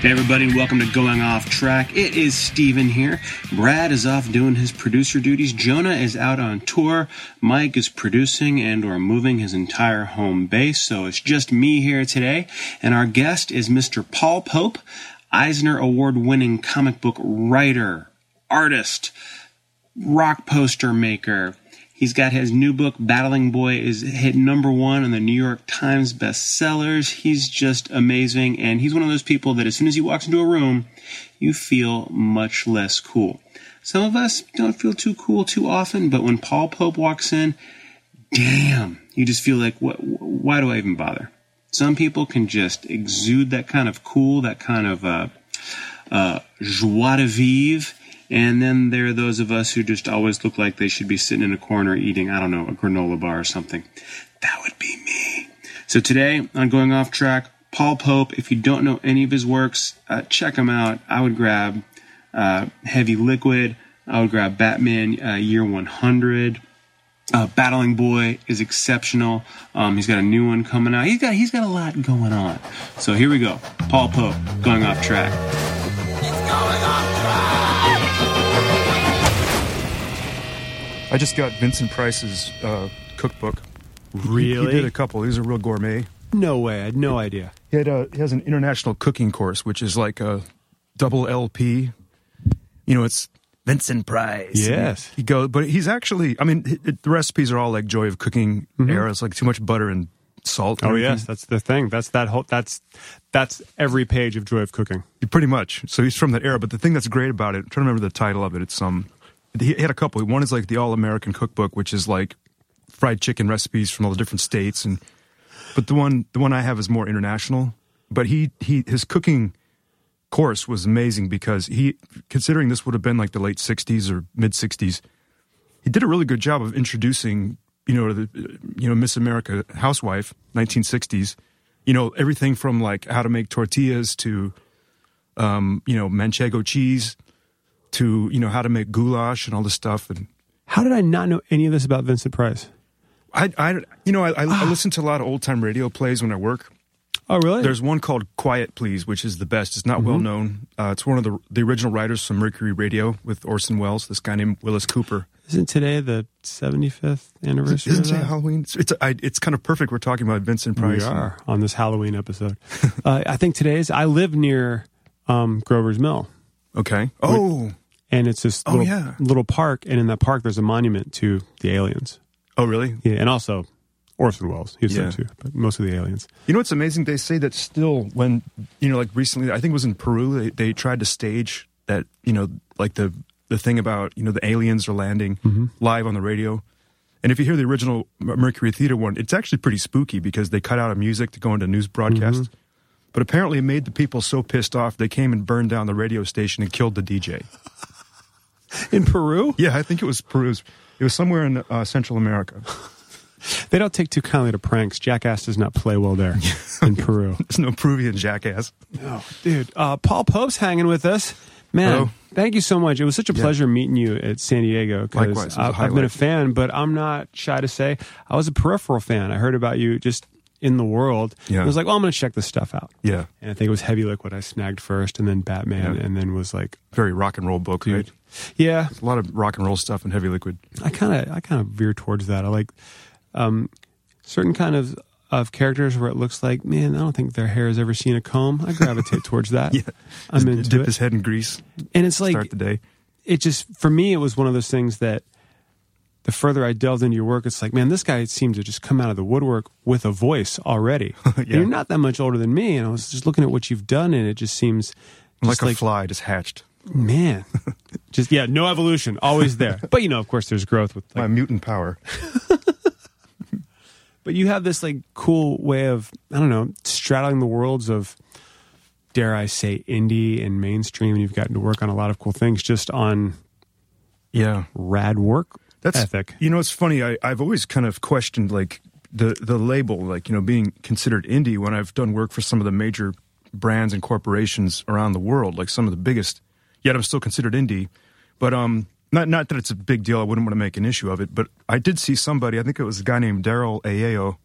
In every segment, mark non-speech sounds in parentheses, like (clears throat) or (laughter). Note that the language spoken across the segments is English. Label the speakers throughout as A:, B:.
A: Hey everybody, welcome to Going Off Track. It is Steven here. Brad is off doing his producer duties. Jonah is out on tour. Mike is producing and or moving his entire home base, so it's just me here today. And our guest is Mr. Paul Pope, Eisner Award winning comic book writer, artist, rock poster maker, He's got his new book, Battling Boy, is hit number one on the New York Times bestsellers. He's just amazing. And he's one of those people that as soon as he walks into a room, you feel much less cool. Some of us don't feel too cool too often, but when Paul Pope walks in, damn, you just feel like, what, why do I even bother? Some people can just exude that kind of cool, that kind of uh, uh, joie de vivre and then there are those of us who just always look like they should be sitting in a corner eating, I don't know, a granola bar or something. That would be me. So today on Going Off Track, Paul Pope, if you don't know any of his works, uh, check him out. I would grab uh, Heavy Liquid. I would grab Batman uh, Year 100. Uh, Battling Boy is exceptional. Um, he's got a new one coming out. He's got he's got a lot going on. So here we go. Paul Pope going off track.
B: I just got Vincent Price's uh, cookbook.
C: Really?
B: He, he did a couple. He's a real gourmet.
C: No way. I had no idea.
B: He, had a, he has an international cooking course, which is like a double LP. You know, it's Vincent Price.
C: Yes.
B: He, goes, but he's actually, I mean, it, the recipes are all like Joy of Cooking
C: Mhm.
B: era. It's like too much butter and salt. and
C: Oh
B: everything.
C: yes, that's the thing. That's that whole. That's that's every page of Joy of Cooking.
B: Pretty much. So he's from that era. But the thing that's great about it, I'm trying to remember the title of it. It's um, he had a couple. One is like the All American Cookbook, which is like fried chicken recipes from all the different states, and but the one the one I have is more international. But he he his cooking course was amazing because he considering this would have been like the late '60s or mid '60s, he did a really good job of introducing you know the you know Miss America housewife 1960s. You know everything from like how to make tortillas to um, you know manchego cheese to you know how to make goulash and all this stuff and
C: How did I not know any of this about Vincent Price?
B: I, I you know I, I, I listen to a lot of old time radio plays when I work.
C: Oh, really?
B: There's one called Quiet Please, which is the best. It's not well
C: Mhm.
B: known. Uh, it's one of the the original writers from Mercury Radio with Orson Welles. This guy named Willis Cooper.
C: Isn't today the 75th anniversary?
B: Isn't
C: of
B: it? Halloween? It's it's, I, it's kind of perfect. We're talking about Vincent Price.
C: We are on this Halloween episode. (laughs) uh, I think today's. I live near um, Grover's Mill.
B: Okay. Oh.
C: And it's this
B: Oh,
C: little,
B: yeah.
C: little park, and in that park there's a monument to the aliens.
B: Oh, really?
C: Yeah, and also Orson Welles. He was
B: Yeah.
C: there too, but mostly the aliens.
B: You know what's amazing? They say that still when you know, like recently, I think it was in Peru. They they tried to stage that you know, like the the thing about you know the aliens are landing mm-hmm. live on the radio. And if you hear the original Mercury Theater one, it's actually pretty spooky because they cut out of music to go into news broadcasts. Mm-hmm. But apparently, it made the people so pissed off they came and burned down the radio station and killed the DJ. (laughs)
C: In Peru?
B: Yeah, I think it was Peru. It was somewhere in uh, Central America. (laughs)
C: They don't take too kindly to pranks. Jackass does not play well there (laughs) in Peru.
B: There's no Peruvian jackass.
C: No, dude. Uh, Paul Pope's hanging with us. Man,
B: Hello.
C: thank you so much. It was such a
B: Yeah.
C: pleasure meeting you at San Diego. 'cause
B: Likewise, it was a
C: I- I've been a fan, but I'm not shy to say I was a peripheral fan. I heard about you just in the world.
B: Yeah.
C: I was like, well, I'm going to check this stuff out.
B: Yeah.
C: And I think it was Heavy Liquid I snagged first, and then Batman,
B: Yeah.
C: and then was like,
B: Very rock and roll book,
C: dude,
B: right?
C: Yeah,
B: A lot of rock and roll stuff and Heavy Liquid.
C: I kind of I kind of veer towards that. I like um, certain kind of of characters where it looks like, man, I don't think their hair has ever seen a comb. I gravitate towards that. (laughs)
B: Yeah.
C: I'm into
B: dip
C: it.
B: his head in grease,
C: and it's like
B: start the day.
C: it just for me it was one of those things that the further I delved into your work, it's like, man, this guy seemed to just come out of the woodwork with a voice already. (laughs)
B: Yeah.
C: you're not that much older than me, and I was just looking at what you've done, and it just seems just
B: Like a fly just hatched.
C: Man, (laughs) just yeah, no evolution, always there. (laughs) but you know, of course, there's growth with like
B: My mutant power. (laughs)
C: But you have this like cool way of I don't know straddling the worlds of dare I say indie and mainstream, and you've gotten to work on a lot of cool things just on
B: Yeah.
C: rad work
B: That's
C: ethic.
B: You know, it's funny. I, I've always kind of questioned like the the label, like you know, being considered indie when I've done work for some of the major brands and corporations around the world, like some of the biggest. Yet I'm still considered indie, but um, not not that it's a big deal. I wouldn't want to make an issue of it, but I did see somebody. I think it was a guy named Daryl Ayo,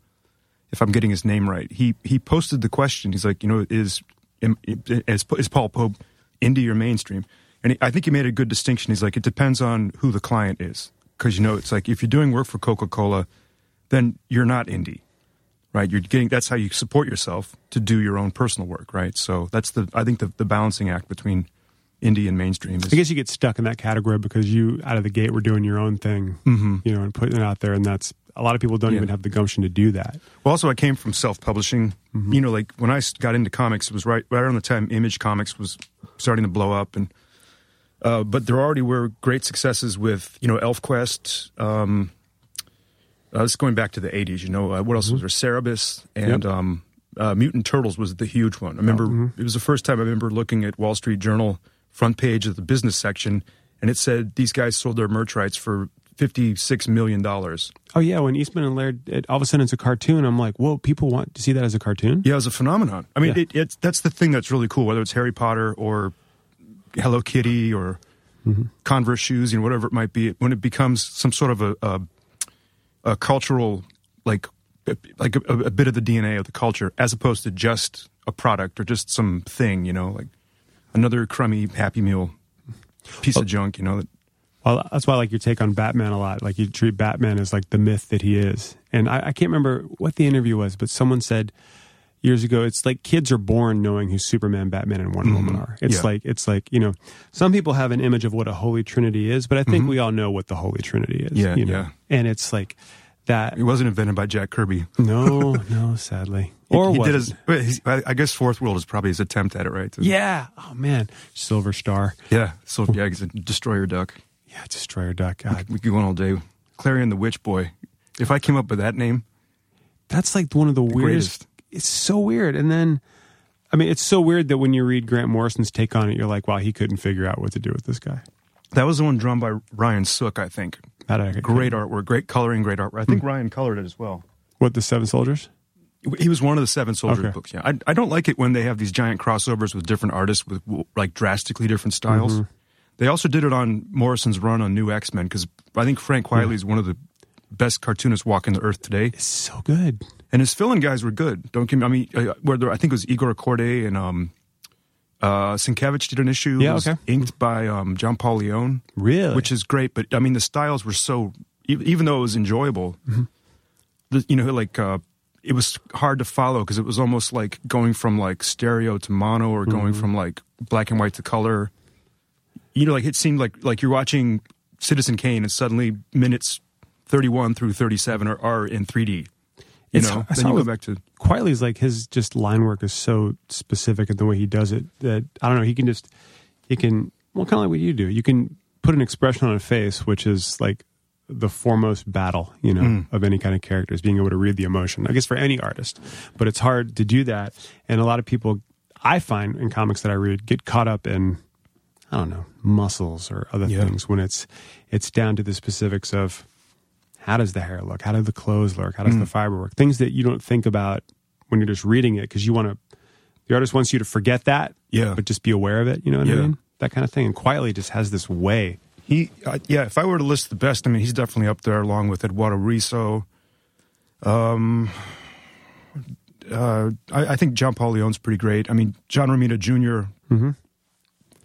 B: if I'm getting his name right. He he posted the question. He's like, you know, is is, is Paul Pope indie or mainstream? And he, I think he made a good distinction. He's like, it depends on who the client is, because you know, it's like if you're doing work for Coca Cola, then you're not indie, right? You're getting that's how you support yourself to do your own personal work, right? So that's the I think the, the balancing act between indie and mainstream is
C: I guess you get stuck in that category because you out of the gate were doing your own thing, mm-hmm. you know, and putting it out there, and that's a lot of people don't
B: Yeah.
C: even have the gumption to do that.
B: Well, also, I came from self-publishing. You know, like when I got into comics, it was right right around the time Image Comics was starting to blow up, and uh, but there already were great successes with you know ElfQuest. Um, uh, this is going back to the '80s. You know, uh, what else was there? Cerebus and
C: Yep.
B: um, uh, Mutant Turtles was the huge one. I remember it was the first time I remember looking at Wall Street Journal front page of the business section, and it said these guys sold their merch rights for fifty-six million dollars.
C: Oh yeah, when Eastman and Laird, it, all of a sudden it's a cartoon. I'm like, whoa, people want to see that as a cartoon.
B: Yeah, as a phenomenon. I mean,
C: Yeah.
B: it, it's that's the thing that's really cool. Whether it's Harry Potter or Hello Kitty or mm-hmm. Converse shoes, you know, whatever it might be, when it becomes some sort of a a, a cultural like like a, a bit of the DNA of the culture, as opposed to just a product or just some thing, you know, like another crummy Happy Meal piece of oh. junk, you know. That,
C: Well, that's why I like your take on Batman a lot. Like you treat Batman as like the myth that he is. And I, I can't remember what the interview was, but someone said years ago, it's like kids are born knowing who Superman, Batman, and Wonder Woman mm-hmm. are. It's
B: Yeah.
C: like it's like you know, some people have an image of what a holy trinity is, but I think mm-hmm. we all know what the holy trinity is.
B: Yeah,
C: you know?
B: yeah.
C: And it's like that.
B: it wasn't invented by Jack Kirby.
C: No, (laughs) no, sadly, or
B: he
C: was
B: did his, I guess Fourth World is probably his attempt at it, right?
C: Yeah. Oh man, Silver Star.
B: yeah. So yeah, he's a destroyer duck.
C: Yeah, Destroyer Duck. God,
B: We could go on all day. Klarion the Witch Boy. If I came up with that name,
C: that's like one of the, weirdest.
B: greatest.
C: It's so weird. And then, I mean, it's so weird that when you read Grant Morrison's take on it, you're like, wow, he couldn't figure out what to do with this guy.
B: that was the one drawn by Ryan Sook, I think.
C: I-
B: Great artwork, great coloring, great artwork. I think hmm. Ryan colored it as well.
C: What the Seven Soldiers?
B: He was one of the Seven Soldier
C: Okay.
B: books. Yeah, I, I don't like it when they have these giant crossovers with different artists with like drastically different styles. They also did it on Morrison's run on New X Men because I think Frank Quitely is one of the best cartoonists walking the earth today.
C: It's so good.
B: And his fill-in guys were good. Don't give me. I mean, uh, where there, I think it was Igor Kordey and um, uh, Sienkiewicz did an issue.
C: Yeah, okay.
B: Inked by um, John Paul Leon.
C: Really?
B: which is great. But I mean, the styles were so even though it was enjoyable,
C: Mm-hmm.
B: the, you know, like uh, it was hard to follow because it was almost like going from like stereo to mono or going
C: Mm-hmm.
B: from like black and white to color. You know, like it seemed like like you're watching Citizen Kane, and suddenly minutes thirty one through thirty seven are, are in three D. You
C: It's-
B: know, then you go back to
C: Quitely's like his just line work is so specific in the way he does it that I don't know. He can just he can well kind of like what you do. You can put an expression on a face, which is like the foremost battle, you know,
B: Mm.
C: of any kind of character is being able to read the emotion. I guess for any artist, but it's hard to do that. And a lot of people I find in comics that I read get caught up in I don't know muscles or other
B: Yeah.
C: things when it's it's down to the specifics of how does the hair look? How do the clothes look? How does
B: Mm.
C: the fiber work? Things that you don't think about when you're just reading it because you want to. The artist wants you to forget that,
B: Yeah.
C: but just be aware of it. You know what I mean? That kind of thing. And Quitely just has this way.
B: He, uh, yeah. If I were to list the best, I mean, he's definitely up there along with Eduardo Risso. Um, uh, I, I think John Paul Leon's pretty great. I mean, John Romita junior
C: Mm-hmm.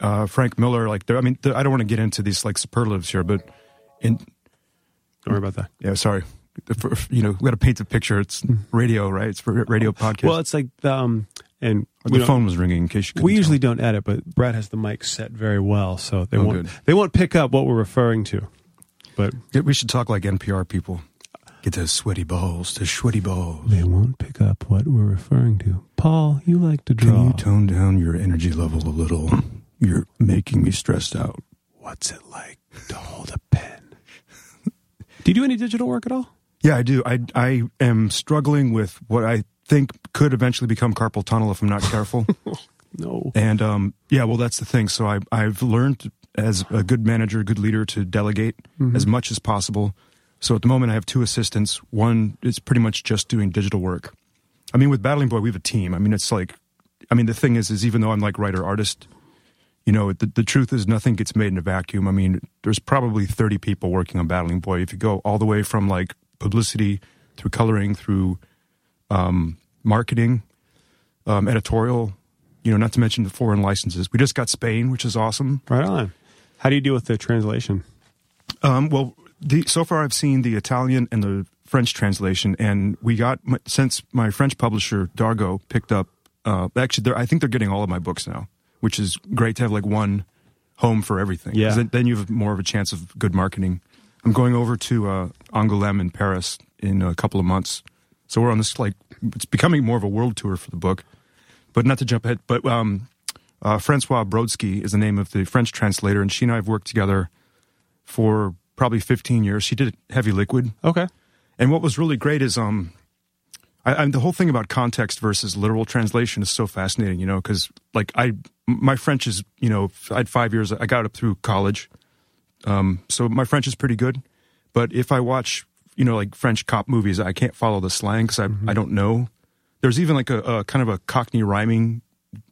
B: uh, Frank Miller. Like, I mean, I don't want to get into these like superlatives here, but in
C: Don't worry about that.
B: yeah, sorry, for, you know, we got to paint the picture. It's radio, right? It's for radio podcast.
C: Well, it's like the, um, and
B: the phone was ringing in case you. couldn't
C: We
B: tell.
C: usually don't edit, but Brad has the mic set very well, so they
B: Oh,
C: won't
B: good.
C: they won't pick up what we're referring to. But
B: we should talk like NPR people. Get those sweaty balls, the sweaty balls.
C: they won't pick up what we're referring to. Paul, you like to draw.
B: Can you tone down your energy level a little? You're making me stressed out.
C: What's it like to hold a pen? Do you do any digital work at all?
B: Yeah, I do. I I am struggling with what I think could eventually become carpal tunnel if I'm not careful. (laughs)
C: No.
B: and um, yeah, well, that's the thing. So I I've learned as a good manager, good leader, to delegate as much as possible. So at the moment, I have two assistants. One is pretty much just doing digital work. I mean, with Battling Boy, we have a team. I mean, it's like, I mean, the thing is, is even though I'm like writer artist, you know, the, the truth is nothing gets made in a vacuum. I mean, there's probably 30 people working on Battling Boy. If you go all the way from like publicity through coloring through um, marketing, um, editorial, you know, not to mention the foreign licenses. We just got Spain, which is awesome.
C: Right on. How do you deal with the translation?
B: Um, well, the, so far I've seen the Italian and the French translation, and we got since my French publisher Dargaud picked up. Uh, actually, they're, I think they're getting all of my books now, which is great to have like one home for everything.
C: Yeah.
B: Then, then you have more of a chance of good marketing. I'm going over to uh, Angoulême in Paris in a couple of months, so we're on this like it's becoming more of a world tour for the book. But not to jump ahead, but um, uh, Francois Brodsky is the name of the French translator, and she and I have worked together for probably 15 years. She did Heavy Liquid,
C: Okay.
B: and what was really great is um, I, I, the whole thing about context versus literal translation is so fascinating. You know, because like I, my French is you know I had five years. I got up through college, um, so my French is pretty good. But if I watch you know like French cop movies, I can't follow the slang because I I don't know. There's even like a, a kind of a Cockney rhyming,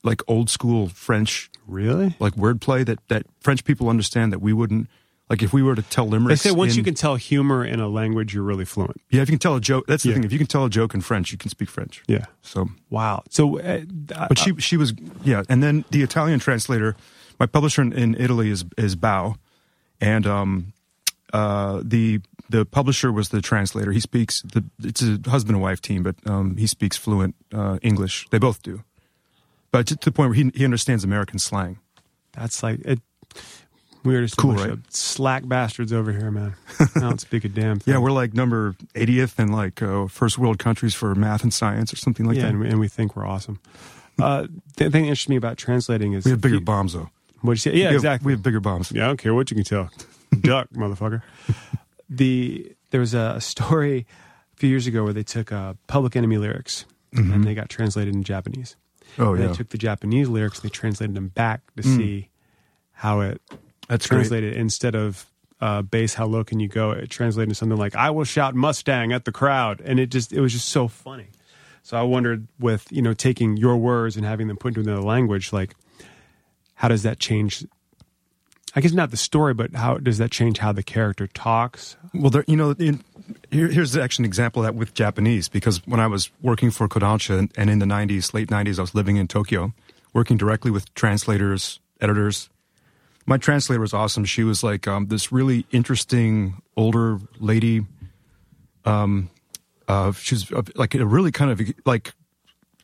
B: like old school French
C: Really?
B: like wordplay that that French people understand that we wouldn't. Like if we were to tell
C: They say once
B: in-
C: you can tell humor in a language, you're really fluent.
B: yeah, if you can tell a joke, that's the
C: Yeah.
B: thing. If you can tell a joke in French, you can speak French.
C: Yeah.
B: So,
C: Wow. So, uh,
B: but she she was yeah, and then the Italian translator, my publisher in, in Italy is is Bao, and um, uh, the the publisher was the translator. He speaks the it's a husband and wife team, but um, he speaks fluent uh, English. They both do, but to the point where he he understands American slang.
C: that's like it. We're
B: Cool, right?
C: slack bastards over here, man. (laughs) I don't speak a damn thing.
B: Yeah, we're like number 80th in like uh, first world countries for math and science or something like
C: yeah,
B: that.
C: and we, and we think we're awesome. Uh, the thing that interests me about translating is
B: we have bigger
C: you-
B: bombs though.
C: What'd you say? Yeah,
B: We have-
C: exactly.
B: we have bigger bombs.
C: Yeah, I don't care what you can tell. (laughs) Duck, motherfucker. The there was a story a few years ago where they took uh, Public Enemy lyrics and they got translated in Japanese.
B: Mm-hmm. Oh
C: And
B: yeah,
C: They took the Japanese lyrics and they translated them back to see how it
B: that's great.
C: translated instead of uh, bass. How low can you go? It translated into something like "I will shout Mustang at the crowd," and it just it was just so funny. So I wondered, with you know, taking your words and having them put into another language, like how does that change? I guess not the story, but how does that change how the character talks?
B: Well, there, you know, in, here, here's actually an example of that with Japanese because when I was working for Kodansha and, in the 90s, late 90s, I was living in Tokyo, working directly with translators, editors. My translator was awesome. She was like um, this really interesting older lady. Um, uh, she was uh, like a really kind of like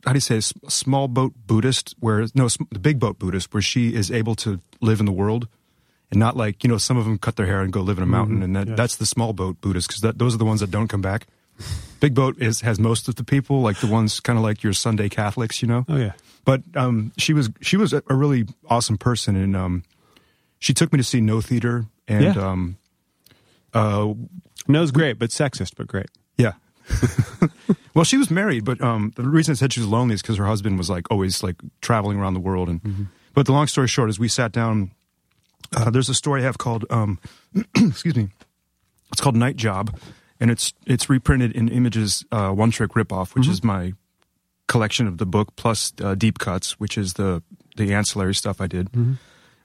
B: how do you say small boat Buddhist, where no the big boat Buddhist, where she is able to live in the world, and not like you know some of them cut their hair and go live in a mountain, and that,
C: yes.
B: that's the small boat Buddhist because those are the ones that don't come back. Big boat is has most of the people, like the ones kind of like your Sunday Catholics, you know.
C: Oh yeah,
B: But um, she was she was a, really awesome person, and um, she took me to see Noh Theater, and
C: Yeah.
B: um, uh,
C: knows great, but sexist, but great.
B: yeah. (laughs) well, she was married, but um, the reason I said she was lonely is because her husband was like always like traveling around the world. And but the long story short is we sat down. Uh, there's a story I have called um, (clears throat) excuse me. It's called Night Job, and it's it's reprinted in Images uh, One Trick Ripoff, which is my collection of the book plus uh, Deep Cuts, which is the the ancillary stuff I did.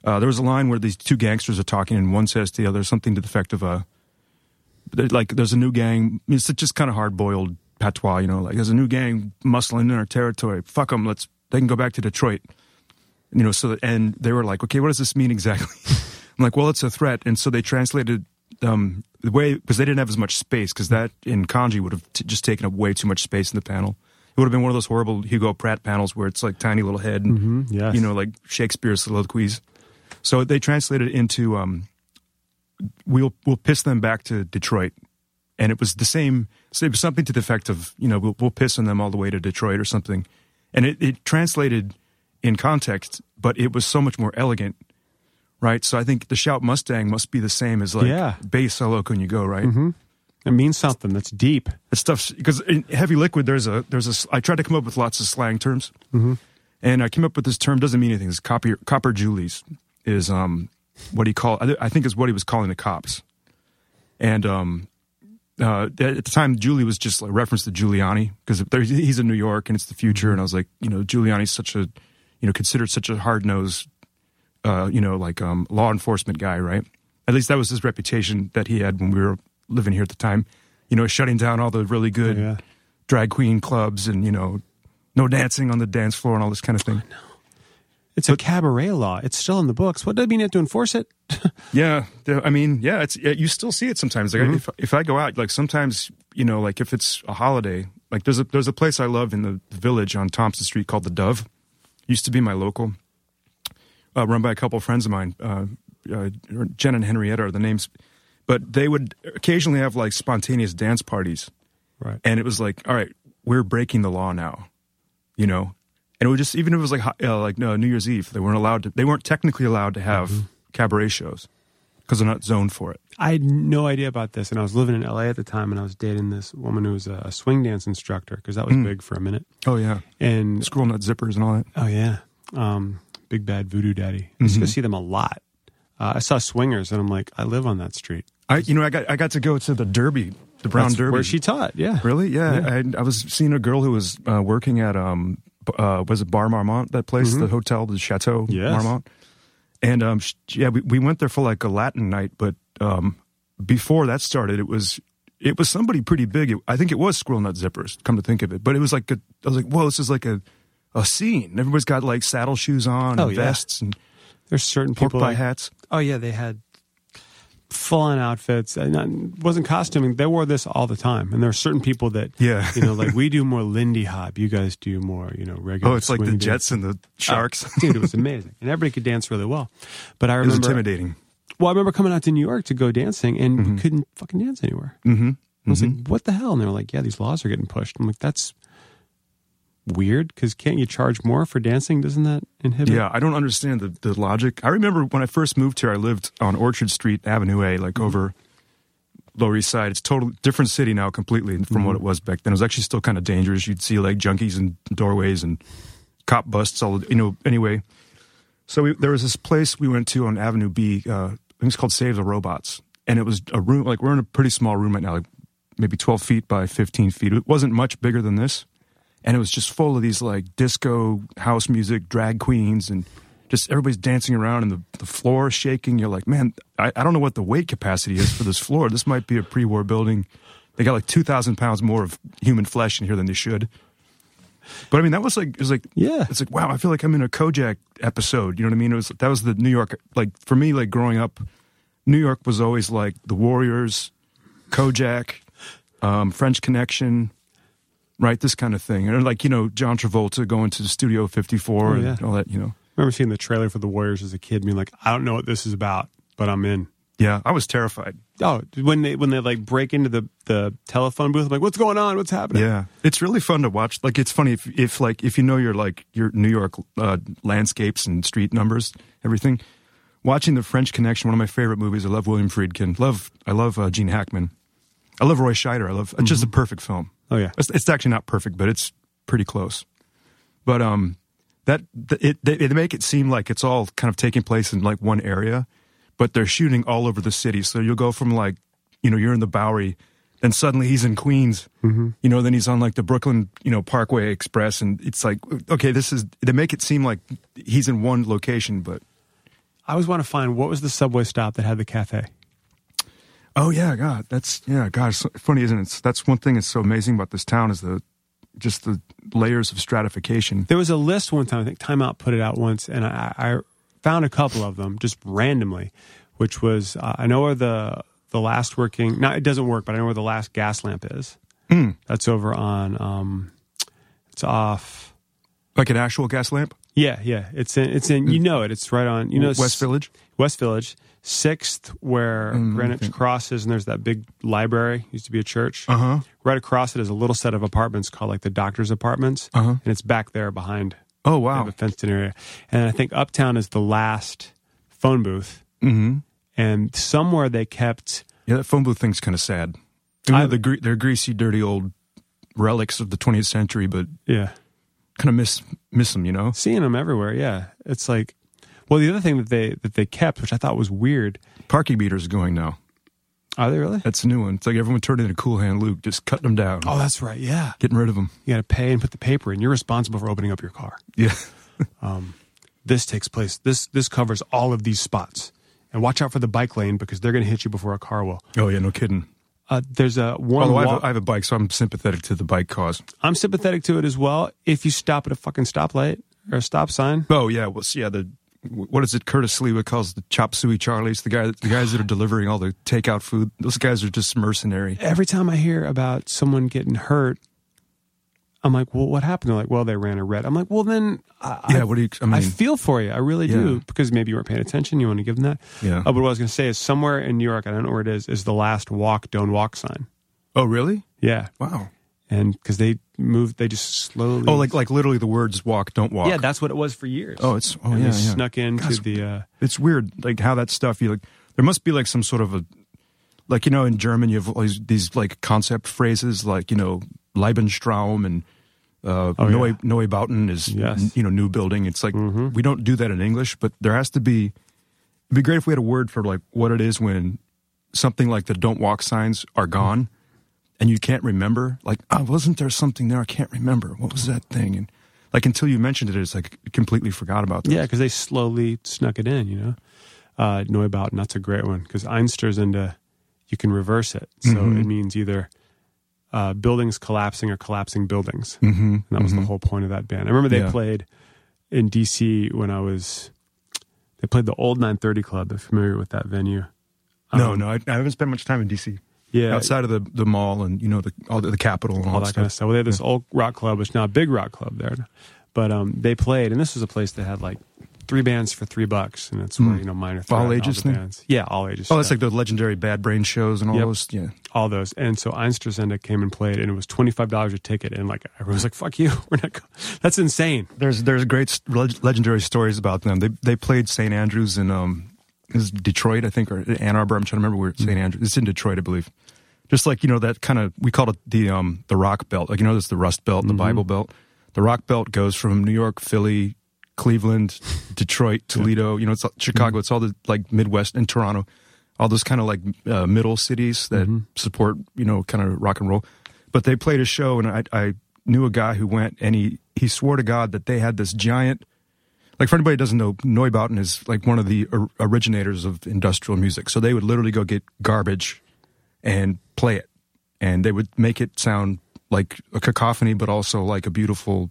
B: Uh, there was a line where these two gangsters are talking, and one says to the other something to the effect of, they're like, there's a new gang. It's just kind of hard boiled patois, you know, like there's a new gang muscling in our territory. Fuck them. Let's they can go back to Detroit. You know, so and they were like, okay, what does this mean exactly? (laughs) I'm like, well, it's a threat, and so they translated um, the way because they didn't have as much space because that in kanji would have t- just taken up way too much space in the panel. It would have been one of those horrible Hugo Pratt panels where it's like tiny little head and
C: Mhm, yes.
B: you know like Shakespeare's soliloquies. So they translated it into um, we'll we'll piss them back to Detroit, and it was the same. So it was something to the effect of you know we'll, we'll piss on them all the way to Detroit or something, and it, it translated in context, but it was so much more elegant, right? So I think the shout Mustang must be the same as like
C: Yeah.
B: bass hello can you go right?
C: It means something that's deep.
B: That stuff because in heavy liquid there's a there's a I tried to come up with lots of slang terms, and I came up with this term doesn't mean anything. It's copper copper Julies is um what he called I I think is what he was calling the cops, and um uh, at the time Julie was just like reference to Giuliani because he's in New York and it's the future, and I was like you know Giuliani's such a you know considered such a hard nosed uh, you know like um law enforcement guy right. At least that was his reputation that he had when we were living here at the time. You know, shutting down all the really good
C: Yeah.
B: drag queen clubs and you know, no dancing on the dance floor and all this kind of thing.
C: It's a cabaret law. It's still in the books. What does it mean you have to enforce it? (laughs)
B: Yeah, I mean, yeah, it's you still see it sometimes. Like if if I go out, like sometimes you know, like if it's a holiday, like there's a there's a place I love in the village on Thompson Street called the Dove. Used to be my local, uh, run by a couple of friends of mine. Uh, uh, Jen and Henrietta are the names, but they would occasionally have like spontaneous dance parties.
C: Right.
B: and it was like, all right, we're breaking the law now, you know. And it would just even if it was like uh, like no, New Year's Eve, they weren't allowed to. They weren't technically allowed to have cabaret shows because they're not zoned for it.
C: I had no idea about this, and I was living in LA at the time, and I was dating this woman who was a, swing dance instructor because that was big for a minute.
B: Oh yeah,
C: And
B: Squirrel Nut Zippers and all that.
C: oh yeah, um, Big Bad Voodoo Daddy. I used
B: Mm-hmm.
C: to see them a lot. Uh, I saw swingers, and I'm like, I live on that street.
B: I you know I got I got to go to the Derby, the Brown
C: That's
B: Derby.
C: where she taught. Yeah,
B: Really? Yeah. I, I was seeing a girl who was uh, working at um uh, was it Bar Marmont that place the hotel the Chateau
C: Mm-hmm. Yes.
B: Marmont, and um yeah we we went there for like a Latin night, but um before that started it was it was somebody pretty big. It, I think it was Squirrel Nut Zippers. Come to think of it, but it was like a, I was like whoa this is like a a scene. Everybody's got like saddle shoes on
C: Oh,
B: and
C: yeah.
B: vests and
C: there's certain
B: pork
C: people.
B: pie
C: like-
B: hats.
C: Oh yeah, they had full on outfits. And not, wasn't costuming. They wore this all the time. And there are certain people that
B: Yeah.
C: you know, like we do more Lindy Hop. You guys do more, you know, regular.
B: Oh, it's like the
C: swing
B: Jets and the Sharks.
C: Oh, (laughs) dude, it was amazing, and everybody could dance really well. But I
B: it was intimidating.
C: well, I remember coming out to New York to go dancing, and we couldn't fucking dance anywhere. Mm-hmm. I was like, "What the hell?" And they were like, "Yeah, these laws are getting pushed." I'm like, "That's weird because can't you charge more for dancing? Doesn't that inhibit?"
B: Yeah, I don't understand the, the logic. I remember when I first moved here, I lived on Orchard Street, Avenue A, like over Lower East Side. It's totally different city now, completely from what it was back then. It was actually still kind of dangerous. You'd see like junkies in doorways and cop busts. All you know. Anyway, so we, there was this place we went to on Avenue B. Uh, I think it's called Save the Robots, and it was a room like we're in a pretty small room right now, like maybe twelve feet by fifteen feet. It wasn't much bigger than this and it was just full of these like disco house music drag queens and just everybody's dancing around and the, the floor is shaking. You're like man I, I don't know what the weight capacity is for this floor. This might be a pre-war building. They got like 2000 pounds more of human flesh in here than they should. But i mean that was like it was like
C: Yeah.
B: it's like wow i feel like i'm in a kojak episode. You know what i mean? It was that was the new york like for me like growing up new york was always like the warriors kojak um, french connection right? This kind of thing, and like you know, John Travolta going to Studio 54
C: Oh,
B: and all that. You know,
C: I remember seeing the trailer for the Warriors as a kid, being like, "I don't know what this is about, but I'm in."
B: yeah, I was terrified.
C: Oh, when they when they like break into the the telephone booth, I'm like, "What's going on? What's happening?"
B: Yeah, it's really fun to watch. Like, it's funny if if like if you know your like your New York uh, landscapes and street numbers, everything. Watching the French Connection, one of my favorite movies. I love William Friedkin. Love I love uh, Gene Hackman. I love Roy Scheider. I love it's just a perfect film.
C: Oh, yeah.
B: it's, it's actually not perfect, but it's pretty close. But um, that it they, they make it seem like it's all kind of taking place in like one area, but they're shooting all over the city. So you'll go from like, you know, you're in the Bowery, then suddenly he's in Queens, you know, then he's on like the Brooklyn, you know, Parkway Express, and it's like, okay, this is they make it seem like he's in one location, but
C: I always want to find what was the subway stop that had the cafe.
B: Oh yeah, God, that's yeah, God. It's funny, isn't it? That's one thing that's so amazing about this town is the just the layers of stratification.
C: There was a list one time. I think Time Out put it out once, and I, I found a couple of them just randomly, which was uh, I know where the the last working. Now it doesn't work, but I know where the last gas lamp is.
B: Hmm.
C: That's over on. Um, it's off.
B: Like an actual gas lamp,
C: Yeah, yeah. It's in. It's in. You know it. It's right on. You know
B: West Village.
C: West Village, Sixth, where
B: Mm,
C: Greenwich. Cross is, and there's that big library. Used to be a church.
B: Uh huh.
C: Right across it is a little set of apartments called like the doctor's apartments,
B: Uh-huh.
C: and it's back there behind
B: Oh wow.
C: a fenced-in area. And I think Uptown is the last phone booth,
B: Mm-hmm.
C: and somewhere they kept.
B: Yeah, that phone booth thing's kind of sad. You know,
C: I-
B: the they're greasy, dirty old relics of the 20th century, but
C: Yeah,
B: kind of miss miss them. You know.
C: seeing them everywhere. Yeah, it's like. Well, the other thing that they that they kept, which I thought was weird.
B: Parking meters going now.
C: Are they really?
B: That's a new one. It's like everyone turned into Cool Hand Luke, just cutting them down,
C: Oh, that's right. Yeah,
B: getting rid of them.
C: you got to pay and put the paper in. You're responsible for opening up your car.
B: Yeah. (laughs)
C: This takes place. This this covers all of these spots. And watch out for the bike lane because they're going to hit you before a car will.
B: Oh yeah, no kidding.
C: Uh, there's a one.
B: Although I have, a, I have a bike, so I'm sympathetic to the bike cause.
C: I'm sympathetic to it as well. If you stop at a fucking stoplight or a stop sign,
B: Oh yeah, well see, yeah the what is it? Curtis Sliwa calls the chop suey Charlies. The guy, the guys that are delivering all the takeout food. Those guys are just mercenary.
C: every time I hear about someone getting hurt, I'm like, well, what happened? They're like, well, they ran a red. I'm like, well, then I,
B: Yeah, what do you? I mean,
C: I feel for you. I really do because maybe you weren't paying attention. You want to give them that.
B: Yeah.
C: Uh, but what I was going to say is somewhere in New York, I don't know where it is, is the last walk, don't walk sign.
B: oh really?
C: Yeah.
B: Wow.
C: And because they moved, they just slowly.
B: Oh, like like literally the words "walk, don't walk."
C: yeah, that's what it was for years.
B: Oh, it's oh
C: and
B: yeah,
C: they
B: yeah.
C: snuck into
B: Gosh,
C: the. Uh,
B: it's weird, like how that stuff. You like there must be like some sort of a like you know in German you have all these, these like concept phrases like you know Lebensraum and uh,
C: Oh,
B: Neue
C: yeah.
B: Neubauten is
C: Yes. Mm-hmm.
B: you know new building. It's like we don't do that in English, but there has to be. It'd be great if we had a word for like what it is when something like the "don't walk" signs are gone, and you can't remember. Like, oh, wasn't there something there? I can't remember. What was that thing? And like until you mentioned it, it's like completely forgot about that.
C: Yeah, because they slowly snuck it in, you know. Uh, Neubauten, that's a great one because Einster's into you can reverse it, so
B: Mhm.
C: it means either uh, buildings collapsing or collapsing buildings.
B: Mm-hmm.
C: And that was the whole point of that band. I remember they
B: Yeah.
C: played in DC when I was. They played the old 930 Club. If you're familiar with that venue.
B: No,
C: Um,
B: no, I, I haven't spent much time in DC.
C: Yeah,
B: Outside of the, the mall and you know the all the, the Capitol and all,
C: all
B: that
C: that
B: stuff.
C: kind of stuff. Well, they had this old rock club, which is now a big rock club there. But um, they played, and this was a place that had like three bands for three bucks, and it's where
B: Hmm.
C: you know minor
B: All
C: threat and
B: ages
C: the bands. Yeah, all ages.
B: Oh, that's like the legendary Bad Brain shows and all
C: Yep.
B: those. Yeah.
C: all those. And so Einstürzende came and played, and it was twenty five dollars a ticket, and like everyone was like, "Fuck you, (laughs) we're not." Go-. That's insane.
B: There's there's great st- legendary stories about them. They they played St. Andrews in um is Detroit I think or Ann Arbor. I'm trying to remember where St. Andrews. It's in Detroit, I believe. Just like you know that kind of we call it the um the Rock Belt. Like you know there's the Rust Belt and the Bible Belt. The Rock Belt goes from New York, Philly, Cleveland, Detroit, Toledo. You know it's Chicago. It's all the like Midwest and Toronto. All those kind of like uh, middle cities that support you know kind of rock and roll. But they played a show and I I knew a guy who went and he he swore to God that they had this giant like for anybody who doesn't know, Neubauten is like one of the or- originators of industrial music. So they would literally go get garbage and play it, and they would make it sound like a cacophony, but also like a beautiful,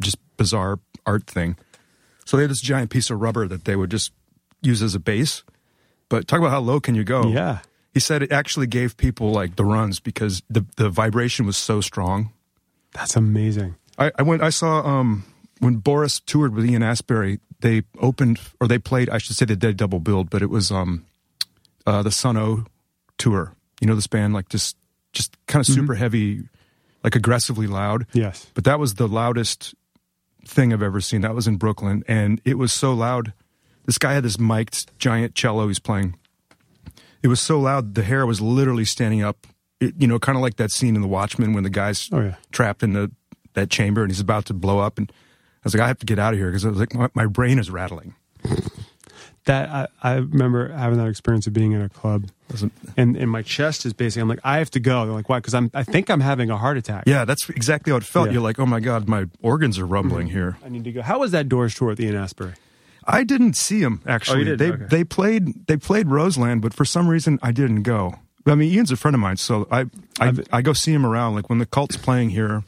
B: just bizarre art thing. So they had this giant piece of rubber that they would just use as a base. But talk about how low can you go?
C: Yeah,
B: He said it actually gave people like the runs because the the vibration was so strong.
C: that's amazing.
B: I, I went. I saw um, when Boris toured with Ian Astbury. They opened, or they played. I should say they did double build, but it was um, uh, the Sun O tour. You know this band, like just just kind of super heavy, like aggressively loud.
C: Yes,
B: But that was the loudest thing I've ever seen. That was in Brooklyn, and it was so loud. This guy had this mic'd giant cello he's playing. It was so loud, the hair was literally standing up. It, you know, kind of like that scene in The Watchmen when the guy's
C: Oh, yeah.
B: trapped in the that chamber and he's about to blow up. And was like, I have to get out of here because I was like, my, my brain is rattling.
C: that I, I remember having that experience of being in a club, and and my chest is basically. I'm like, I have to go. They're like, why? Because I'm. I think I'm having a heart attack.
B: Yeah, that's exactly how it felt.
C: Yeah.
B: You're like, oh my god, my organs are mm-hmm. rumbling here.
C: I need to go. How was that Doors tour with Ian Astbury?
B: I didn't see him oh, actually.
C: Oh?
B: They
C: Okay.
B: they played they played Roseland, but for some reason I didn't go. I mean, Ian's a friend of mine, so I I,
C: I've-
B: I go see him around. Like when the cult's playing here,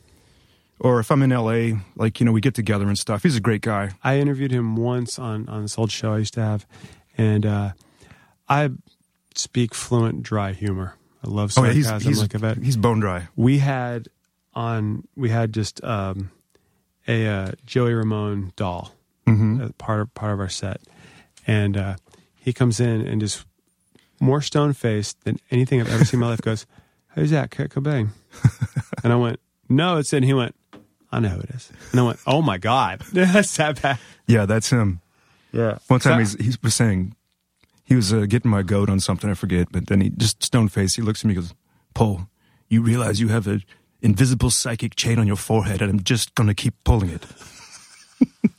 B: or if I'm in LA, like you know, we get together and stuff. He's a great guy.
C: I interviewed him once on on this old show I used to have, and uh, I speak fluent dry humor. I love
B: Oh yeah,
C: sarcasm
B: he's
C: like a vet.
B: he's bone dry.
C: we had on we had just um, a uh, Joey Ramone doll
B: Mm-hmm.
C: as part of part of our set, and uh, he comes in and just more stone faced than anything I've ever seen in my life. Goes, "Who's that, Kurt Cobain?" (laughs) and I went, "No, it's." in. he went, "I know who it is." And I went, "Oh my god, (laughs) that's that bad."
B: Yeah, that's him.
C: Yeah.
B: One time he's, he was saying he was uh, getting my goat on something I forget, but then he just stone faced. He looks at me, and goes, "Paul, you realize you have an invisible psychic chain on your forehead, and I'm just gonna keep pulling it." (laughs)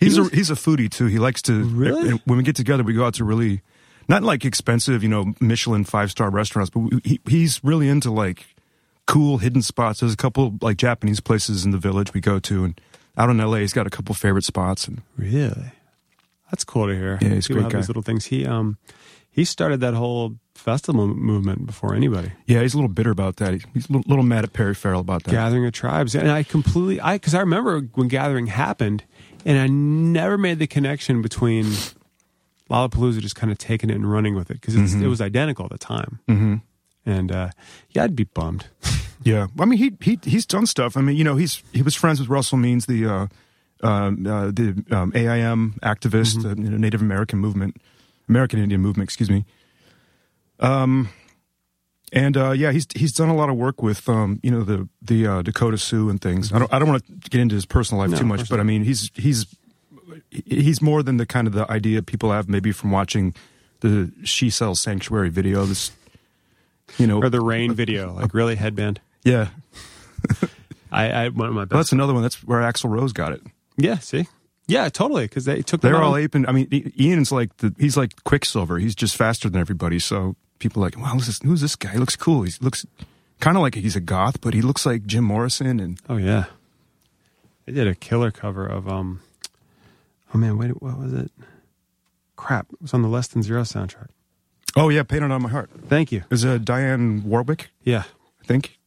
B: he's a he's a foodie too. He likes to.
C: Really?
B: and When we get together, we go out to really not like expensive, you know, Michelin five star restaurants, but we, he, he's really into like cool hidden spots. There's a couple like Japanese places in the village we go to, and out in LA, he's got a couple favorite spots. And
C: Really? That's cool to hear.
B: Yeah, he's a great guy.
C: These little things. He um he started that whole festival movement before anybody.
B: Yeah, he's a little bitter about that. He's a little, little mad at Perry Farrell about that.
C: Gathering of Tribes, and I completely I because I remember when Gathering happened, and I never made the connection between Lollapalooza just kind of taking it and running with it because
B: Mm-hmm.
C: it was identical at the time. Mm-hmm. And uh, yeah, I'd be bummed. (laughs)
B: Yeah, I mean, he he he's done stuff. I mean, you know, he's he was friends with Russell Means, the uh, um, uh, the um, AIM activist, uh, you know, Native American movement, American Indian movement, excuse me. Um, and uh, yeah, he's he's done a lot of work with um, you know the the uh, Dakota Sioux and things. I don't I don't want to get into his personal life
C: No,
B: too much, but I mean, he's he's he's more than the kind of the idea people have maybe from watching the She Sells Sanctuary video. This, you know,
C: or the rain (laughs) video, like really headband.
B: yeah. (laughs)
C: I, I one of my
B: Well,
C: best.
B: that's another one. That's where Axl Rose got it.
C: yeah, see, yeah, totally. Because they took
B: They're all aping. I mean, Ian's like the he's like Quicksilver. He's just faster than everybody. So people are like, wow, who's this, who's this guy? He looks cool. He looks kind of like he's a goth, but he looks like Jim Morrison. And
C: Oh yeah, they did a killer cover of um. Oh man, wait, what was it? Crap, it was on the Less Than Zero soundtrack.
B: Oh yeah, painted on my heart.
C: Thank you.
B: Is uh, Dionne Warwick?
C: Yeah,
B: I think.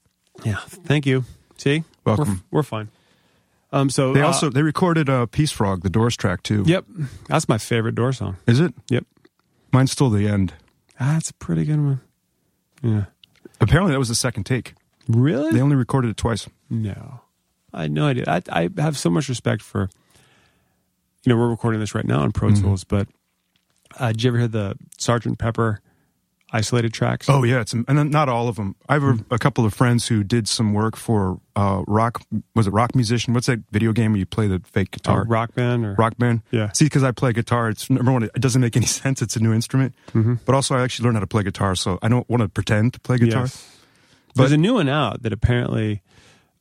C: yeah. Thank you. See,
B: Welcome.
C: We're, we're fine. Um. So
B: They
C: uh,
B: also they recorded uh, Peace Frog, the Doors track too.
C: Yep, that's my favorite Doors song.
B: Is it?
C: Yep,
B: Mine's still the end.
C: that's a pretty good one. Yeah.
B: Apparently that was the second take.
C: Really?
B: They only recorded it twice.
C: No, I had no idea. I, I have so much respect for. You know, we're recording this right now on Pro
B: Mm-hmm.
C: Tools, but uh, did you ever hear the Sergeant Pepper isolated tracks?
B: Oh yeah, it's and not all of them. I have a, a couple of friends who did some work for uh, rock. Was it Rock Musician? What's that video game where you play the fake
C: Uh,
B: guitar?
C: rock band or
B: rock band.
C: Yeah.
B: See, because I play guitar, it's number one. It doesn't make any (laughs) sense. It's a new instrument,
C: Mm-hmm.
B: but also I actually learned how to play guitar, so I don't want to pretend to play guitar.
C: Yes. There's a new one out that apparently.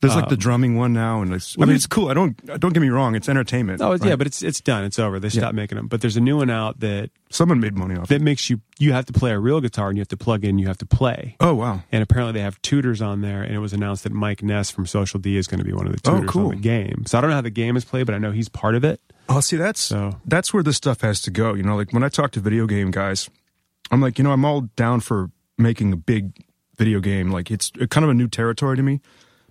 B: There's like the
C: Um,
B: drumming one now, and it's, I mean it's cool. I don't don't get me wrong. It's entertainment.
C: Oh, it's, yeah, but it's it's done. It's over. They
B: Yeah.
C: stopped making them. But there's a new one out that
B: someone made money off. it.
C: that makes you you have to play a real guitar and you have to plug in. You have to play.
B: Oh wow.
C: And apparently they have tutors on there. And it was announced that Mike Ness from Social D is going to be one of the
B: Oh,
C: tutors
B: cool.
C: on the game. So I don't know how the game is played, but I know he's part of it.
B: Oh, see, that's
C: So-
B: that's where this stuff has to go. You know, like when I talk to video game guys, I'm like, you know, I'm all down for making a big video game. Like it's kind of a new territory to me.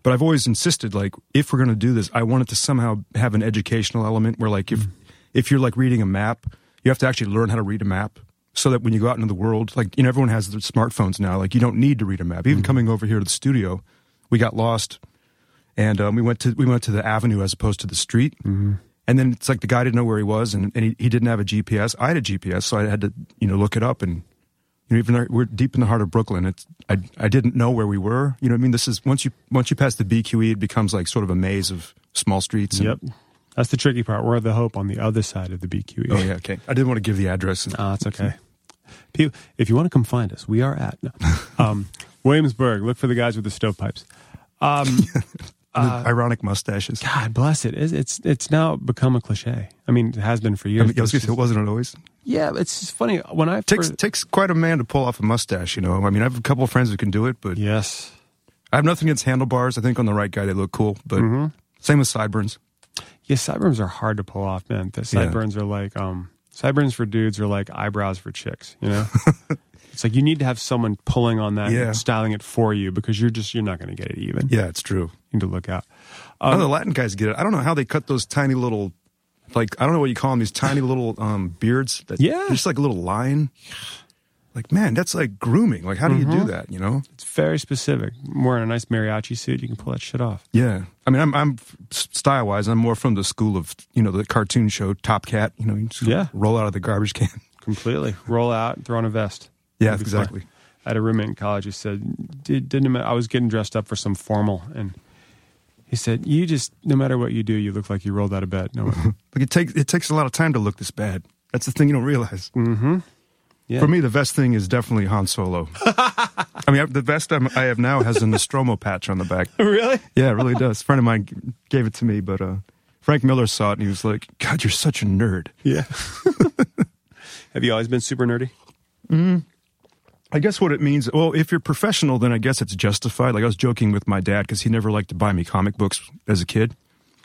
B: But I've always insisted, like, if we're going to do this, I want it to somehow have an educational element where, like, if if you're like reading a map, you have to actually learn how to read a map, so that when you go out into the world, like, you know, everyone has their smartphones now. Like, you don't need to read a map. Even coming over here to the studio, we got lost and um, we went to we went to the avenue as opposed to the street. Mm-hmm. And then it's like the guy didn't know where he was, and, and he, he didn't have a GPS. I had a GPS, so I had to you know look it up. And you know, even though we're deep in the heart of Brooklyn. It's I I didn't know where we were. You know, what I mean, this is once you once you pass the BQE, it becomes like sort of a maze of small streets. And,
C: Yep. That's the tricky part. We're the hope on the other side of the BQE.
B: Oh yeah. Okay. I didn't want to give the address. And,
C: Ah, it's okay. People, if you want to come find us, we are at no. (laughs) um, Williamsburg. Look for the guys with the stovepipes. Um, (laughs)
B: the ironic mustaches.
C: God bless it. It's, it's it's now become a cliche. I mean, it has been for
B: I,
C: years.
B: mean, I was
C: going
B: to say, wasn't it always?
C: Just- yeah, it's just funny when I
B: takes
C: first,
B: takes quite a man to pull off a mustache. You know, I mean, I have a couple of friends who can do it, but
C: yes,
B: I have nothing against handlebars. I think on the right guy they look cool, but
C: Mm-hmm.
B: same with sideburns.
C: yeah, sideburns are hard to pull off, man. The
B: Yeah.
C: sideburns are like um, sideburns for dudes are like eyebrows for chicks. You know, (laughs) It's like you need to have someone pulling on that,
B: Yeah.
C: and styling it for you because you're just you're not going to get it even.
B: Yeah, it's true.
C: You need to look out.
B: I know the Latin guys get it. I don't know how they cut those tiny little, like I don't know what you call them. These tiny little um, beards. That,
C: Yeah.
B: just like a little line. Like man, that's like grooming. Like how do you
C: Mm-hmm.
B: do that? You know?
C: It's very specific. I'm wearing a nice mariachi suit. You can pull that shit off.
B: Yeah. I mean, I'm I'm style wise, I'm more from the school of you know the cartoon show Top Cat. You know, you just
C: Yeah.
B: roll out of the garbage can. (laughs)
C: Completely. Roll out, and throw on a vest.
B: Yeah,
C: It'll fun.
B: exactly.
C: I had a roommate in college who said, Did, didn't I was getting dressed up for some formal, and he said, "You just no matter what you do, you look like you rolled out of bed." No, (laughs) one-
B: Like it takes it takes a lot of time to look this bad. That's the thing you don't realize.
C: yeah.
B: For me, the best thing is definitely Han Solo. (laughs) I mean, the vest I'm, I have now has a Nostromo patch on the back. (laughs)
C: really?
B: Yeah, it really does. A friend of mine gave it to me, but uh, Frank Miller saw it and he was like, "God, you're such a nerd."
C: Yeah. Have you always been super nerdy?
B: I guess what it means. Well, if you're professional, then I guess it's justified. Like I was joking with my dad because he never liked to buy me comic books as a kid.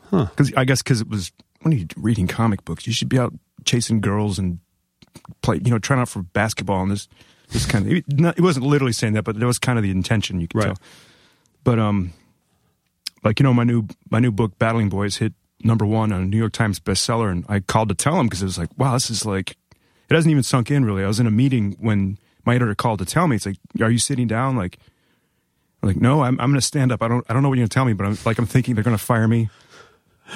B: Huh. Because I guess because it was when are you reading comic books? You should be out chasing girls and play. You know, trying out for basketball and this this kind of. It, not, it wasn't literally saying that, but that was kind of the intention. You could
C: Right.
B: tell. But um, like you know, my new my new book, Battling Boys, hit number one on a New York Times bestseller, and I called to tell him because it was like, wow, this is like, it hasn't even sunk in really. I was in a meeting when my editor called to tell me, it's like, are you sitting down? Like, I'm like, no, I'm I'm going to stand up. I don't I don't know what you're going to tell me, but I'm like, I'm thinking they're going to fire me.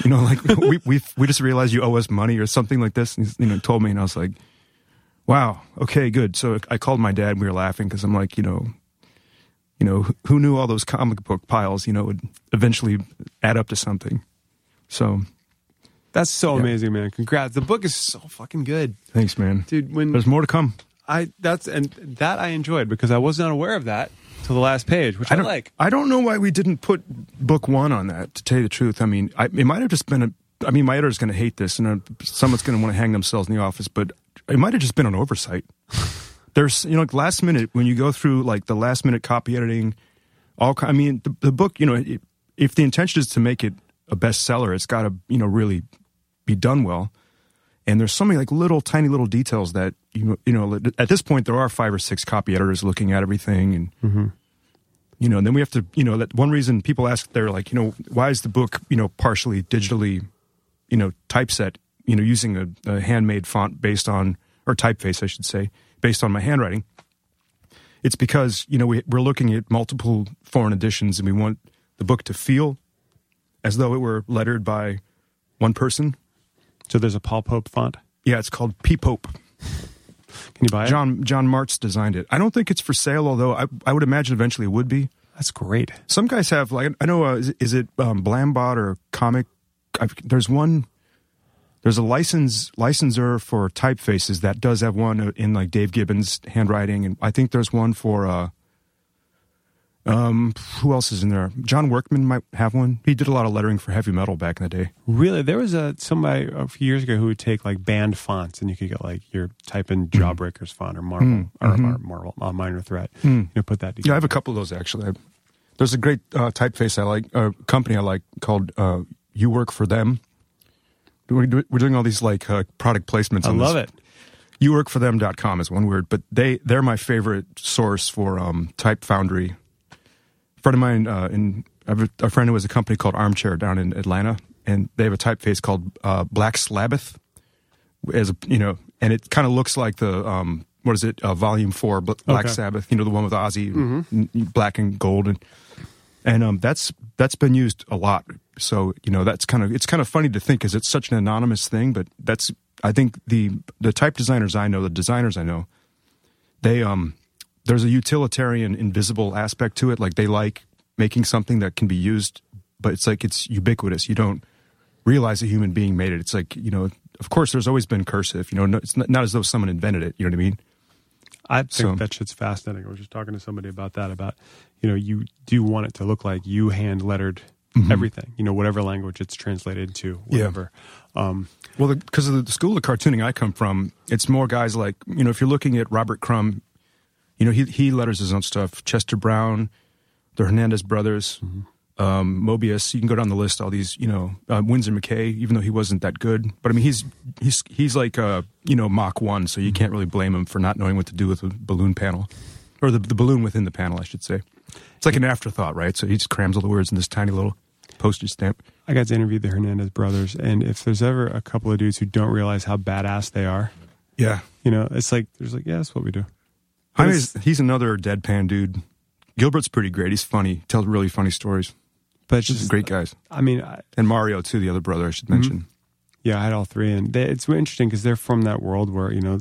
B: You know, like we we we just realized you owe us money or something like this. And he's, you know, told me, and I was like, wow, okay, good. So I called my dad. and We were laughing because I'm like, you know, you know, who knew all those comic book piles, you know, would eventually add up to something. So
C: That's so
B: Yeah.
C: amazing, man. Congrats. The book is so fucking good.
B: thanks, man.
C: Dude, when
B: There's more to come.
C: I that's and that I enjoyed because I was not aware of that till the last page, which I,
B: don't
C: like.
B: I don't know why we didn't put book one on that. To tell you the truth, I mean, I, it might have just been a. I mean, my editor's going to hate this, and uh, someone's going to want to hang themselves in the office. But it might have just been an oversight. (laughs) There's, you know, like last minute when you go through like the last minute copy editing, all. I mean, the, the book, you know, it, if the intention is to make it a bestseller, it's got to, you know, really be done well. And there's so many like little tiny little details that you you know at this point there are five or six copy editors looking at everything and mm-hmm. you know, and then we have to, you know, that one reason people ask, they're like, you know, why is the book, you know, partially digitally, you know, typeset, you know, using a, a handmade font based on, or typeface, I should say, based on my handwriting. It's because, you know, we, we're looking at multiple foreign editions and we want the book to feel as though it were lettered by one person.
C: So there's a Paul Pope font.
B: Yeah, it's called P Pope.
C: Can you buy it?
B: John John Martz designed it. I don't think it's for sale, although I, I would imagine eventually it would be.
C: That's great.
B: Some guys have like I know uh, is, it- is it um, Blambot or Comic? I've, there's one. There's a license licensor for typefaces that does have one in like Dave Gibbons handwriting, and I think there's one for. Uh, um, who else is in there? John Workman might have one. He did a lot of lettering for heavy metal back in the day.
C: Really, there was a somebody a few years ago who would take like band fonts, and you could get like your type in Jawbreakers font or Marvel or, or Marvel uh, Minor Threat. You know, put that
B: Yeah, I have a couple of those actually. I, there's a great uh, typeface I like, a company I like called uh, You Work for Them. We're, we're doing all these like uh, product placements.
C: I love
B: this.
C: it.
B: youworkforthem.com is one word, but they they're my favorite source for um, Type Foundry. A friend of mine, uh, in a, friend who has a company called Armchair down in Atlanta, and they have a typeface called uh, Black Slabbath, as a you know, and it kind of looks like the um, what is it, uh, Volume Four, Black
C: Okay.
B: Sabbath, you know, the one with Ozzy, n- black and gold, and and um, that's that's been used a lot. So you know, that's kind of it's kind of funny to think because it's such an anonymous thing, but that's I think the the type designers I know, the designers I know, they um there's a utilitarian invisible aspect to it like they like making something that can be used but it's like it's ubiquitous you don't realize a human being made it it's like you know of course there's always been cursive you know no, it's not, not as though someone invented it you know what i mean
C: I think
B: So-
C: that shit's fascinating. I was just talking to somebody about that. About you know, you do want it to look like you hand lettered everything. You know, whatever language it's translated
B: Yeah.
C: whatever. Um,
B: well because of the, the school of cartooning i come from it's more guys like you know if you're looking at robert crumb you know he, he letters his own stuff chester brown the hernandez brothers um, Moebius. You can go down the list. All these, you know, uh, Winsor McCay. Even though he wasn't that good, but I mean, he's he's he's like uh, you know Mach one, so you can't really blame him for not knowing what to do with a balloon panel, or the the balloon within the panel, I should say. It's like an afterthought, right? So he just crams all the words in this tiny little postage stamp.
C: I got to interview the Hernandez brothers, and if there's ever a couple of dudes who don't realize how badass they are,
B: Yeah,
C: you know, it's like there's like, yeah, that's what we do.
B: Jaime's, he's another deadpan dude. Gilbert's pretty great. He's funny. Tells really funny stories.
C: But
B: Just great guys.
C: Uh, I mean, I,
B: And Mario too, the other brother I should mention. Mm-hmm.
C: yeah, I had all three, and they, it's interesting because they're from that world where you know,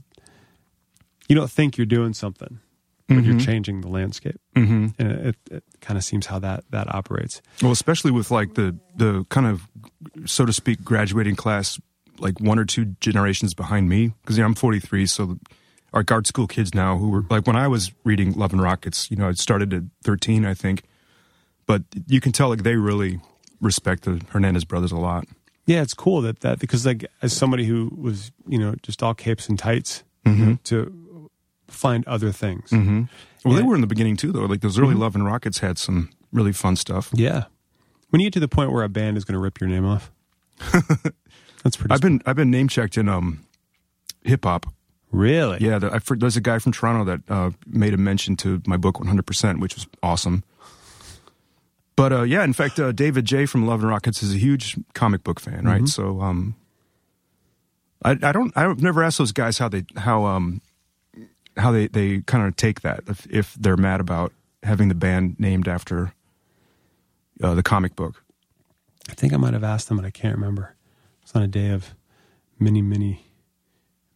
C: you don't think you're doing something, but you're mm-hmm. changing the landscape,
B: Mm-hmm.
C: and it, it kind of seems how that that operates.
B: Well, especially with like the the kind of so to speak graduating class, like one or two generations behind me, because you know, I'm 43, so our guard school kids now who were like when I was reading Love and Rockets, you know, it started at 13, I think, but you can tell like they really respect the Hernandez brothers a lot.
C: Yeah, it's cool that that because like as somebody who was you know just all capes and tights you know, to find other things.
B: Mm-hmm. Well,
C: Yeah.
B: they were in the beginning too, though. Like those early Love and Rockets had some really fun stuff.
C: Yeah, when you get to the point where a band is going to rip your name off, (laughs) that's pretty.
B: I've been I've been name checked in um hip hop.
C: Really
B: Yeah, the, I, for- there's a guy from Toronto that uh, made a mention to my book 100%, which was awesome. But uh, yeah, in fact, uh, David J from Love and Rockets is a huge comic book fan, right? So um, I, I don't I've never asked those guys how they how um how they they kind of take that if if they're mad about having the band named after uh, the comic book.
C: I think I might have asked them, but I can't remember. It's on a day of many, many,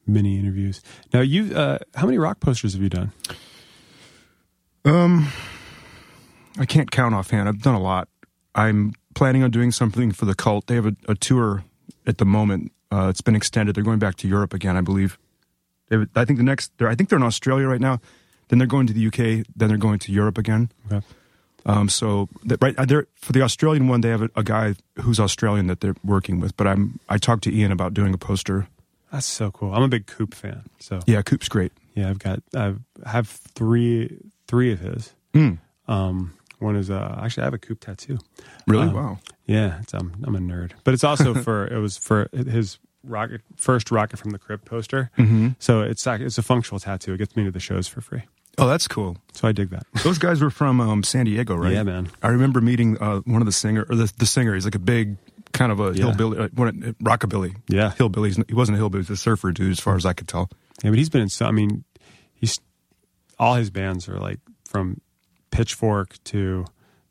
C: many interviews. Now, you, uh, how many rock posters have you done?
B: Um, I can't count offhand. I've done a lot. I'm planning on doing something for the cult. They have a, a tour at the moment. Uh, it's been extended. They're going back to Europe again, I believe. They I think the next. They're, I think they're in Australia right now. Then they're going to the UK. Then they're going to Europe again.
C: Okay.
B: Um, so that, right there for the Australian one, they have a, a guy who's Australian that they're working with. But I'm I talked to Ian about doing a poster.
C: That's so cool. I'm a big Coop fan. So,
B: Yeah, Coop's great.
C: yeah, I've got, I've, three, three of his.
B: Mm,
C: Um, one is, uh, actually, I have a Coop tattoo.
B: really?
C: Uh,
B: wow.
C: Yeah, it's, um, I'm a nerd. But it's also (laughs) for, it was for his rocket, first Rocket from the Crypt poster.
B: Mm-hmm.
C: So it's, it's a functional tattoo. It gets me to the shows for free.
B: Oh, that's cool.
C: So I dig that. (laughs)
B: Those guys were from um, San Diego, right?
C: Yeah, man.
B: I remember meeting uh, one of the singer or the, the singer. He's like a big kind of a
C: Yeah.
B: hillbilly, uh, rockabilly.
C: Yeah.
B: hillbilly. He wasn't a hillbilly. He was a surfer dude, as far as I could tell.
C: Yeah, but he's been in so. I mean, he's all his bands are like from Pitchfork to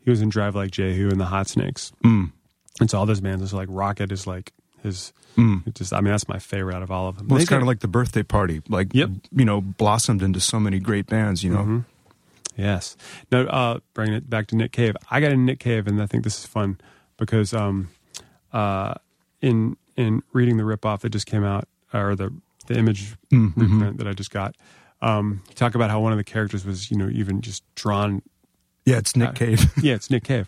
C: he was in Drive Like Jehu and the Hot Snakes.
B: Mm.
C: And so all those bands is like Rocket is like his.
B: Mm.
C: Just I mean that's my favorite out of all of them.
B: Well, it's kind of like the birthday party. Like,
C: Yep.
B: you know, blossomed into so many great bands. You know,
C: Mhm. Yes. Now, uh, bringing it back to Nick Cave. I got a Nick Cave, and I think this is fun because um, uh, in in reading the ripoff that just came out, or the the image
B: Mm, mhm.
C: reprint that I just got, um, talk about how one of the characters was, you know, even just drawn.
B: yeah, it's Nick
C: Uh,
B: Cave. (laughs)
C: Yeah, it's Nick Cave.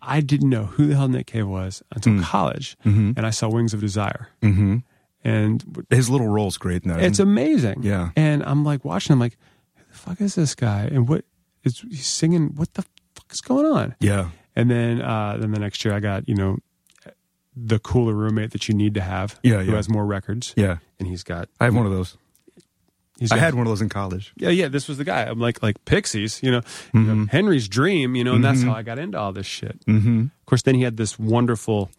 C: I didn't know who the hell Nick Cave was until
B: Mm.
C: college,
B: Mhm.
C: and I saw Wings of Desire,
B: mm-hmm.
C: and
B: His little role's great in that.
C: it's amazing.
B: Yeah.
C: And I'm like watching. I'm like, who the fuck is this guy? And what is he's singing? What the fuck is going on?
B: yeah,
C: And then uh, then the next year I got you know the cooler roommate that you need to have.
B: Yeah,
C: Who
B: yeah.
C: has more records?
B: yeah.
C: And he's got.
B: I have one of those.
C: He's
B: I
C: got-
B: had one of those in college.
C: Yeah, yeah. This was the guy. I'm like like Pixies. You know, you know,
B: Mhm.
C: Henry's Dream. You know, and that's
B: Mhm.
C: how I got into all this shit.
B: Mm-hmm.
C: Of course, then he had this wonderful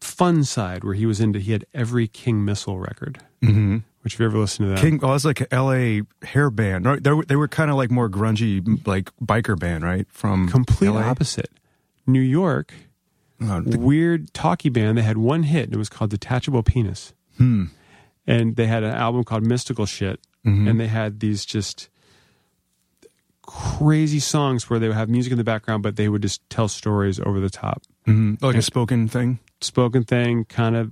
C: fun side where he was into. He had every King Missile record.
B: Mm-hmm.
C: Which if you ever listened to that,
B: King, well, it's like a L.A. hair band. Right? They were, they were kind of like more grungy, like biker band, right? From
C: complete
B: LA.
C: opposite. New York,
B: Uh, the-
C: weird talkie band. They had one hit, and it was called Detachable Penis.
B: hmm.
C: And they had an album called Mystical Shit,
B: Mhm.
C: and they had these just crazy songs where they would have music in the background, but they would just tell stories over the top.
B: Mhm. Like a spoken thing.
C: Spoken thing, kind of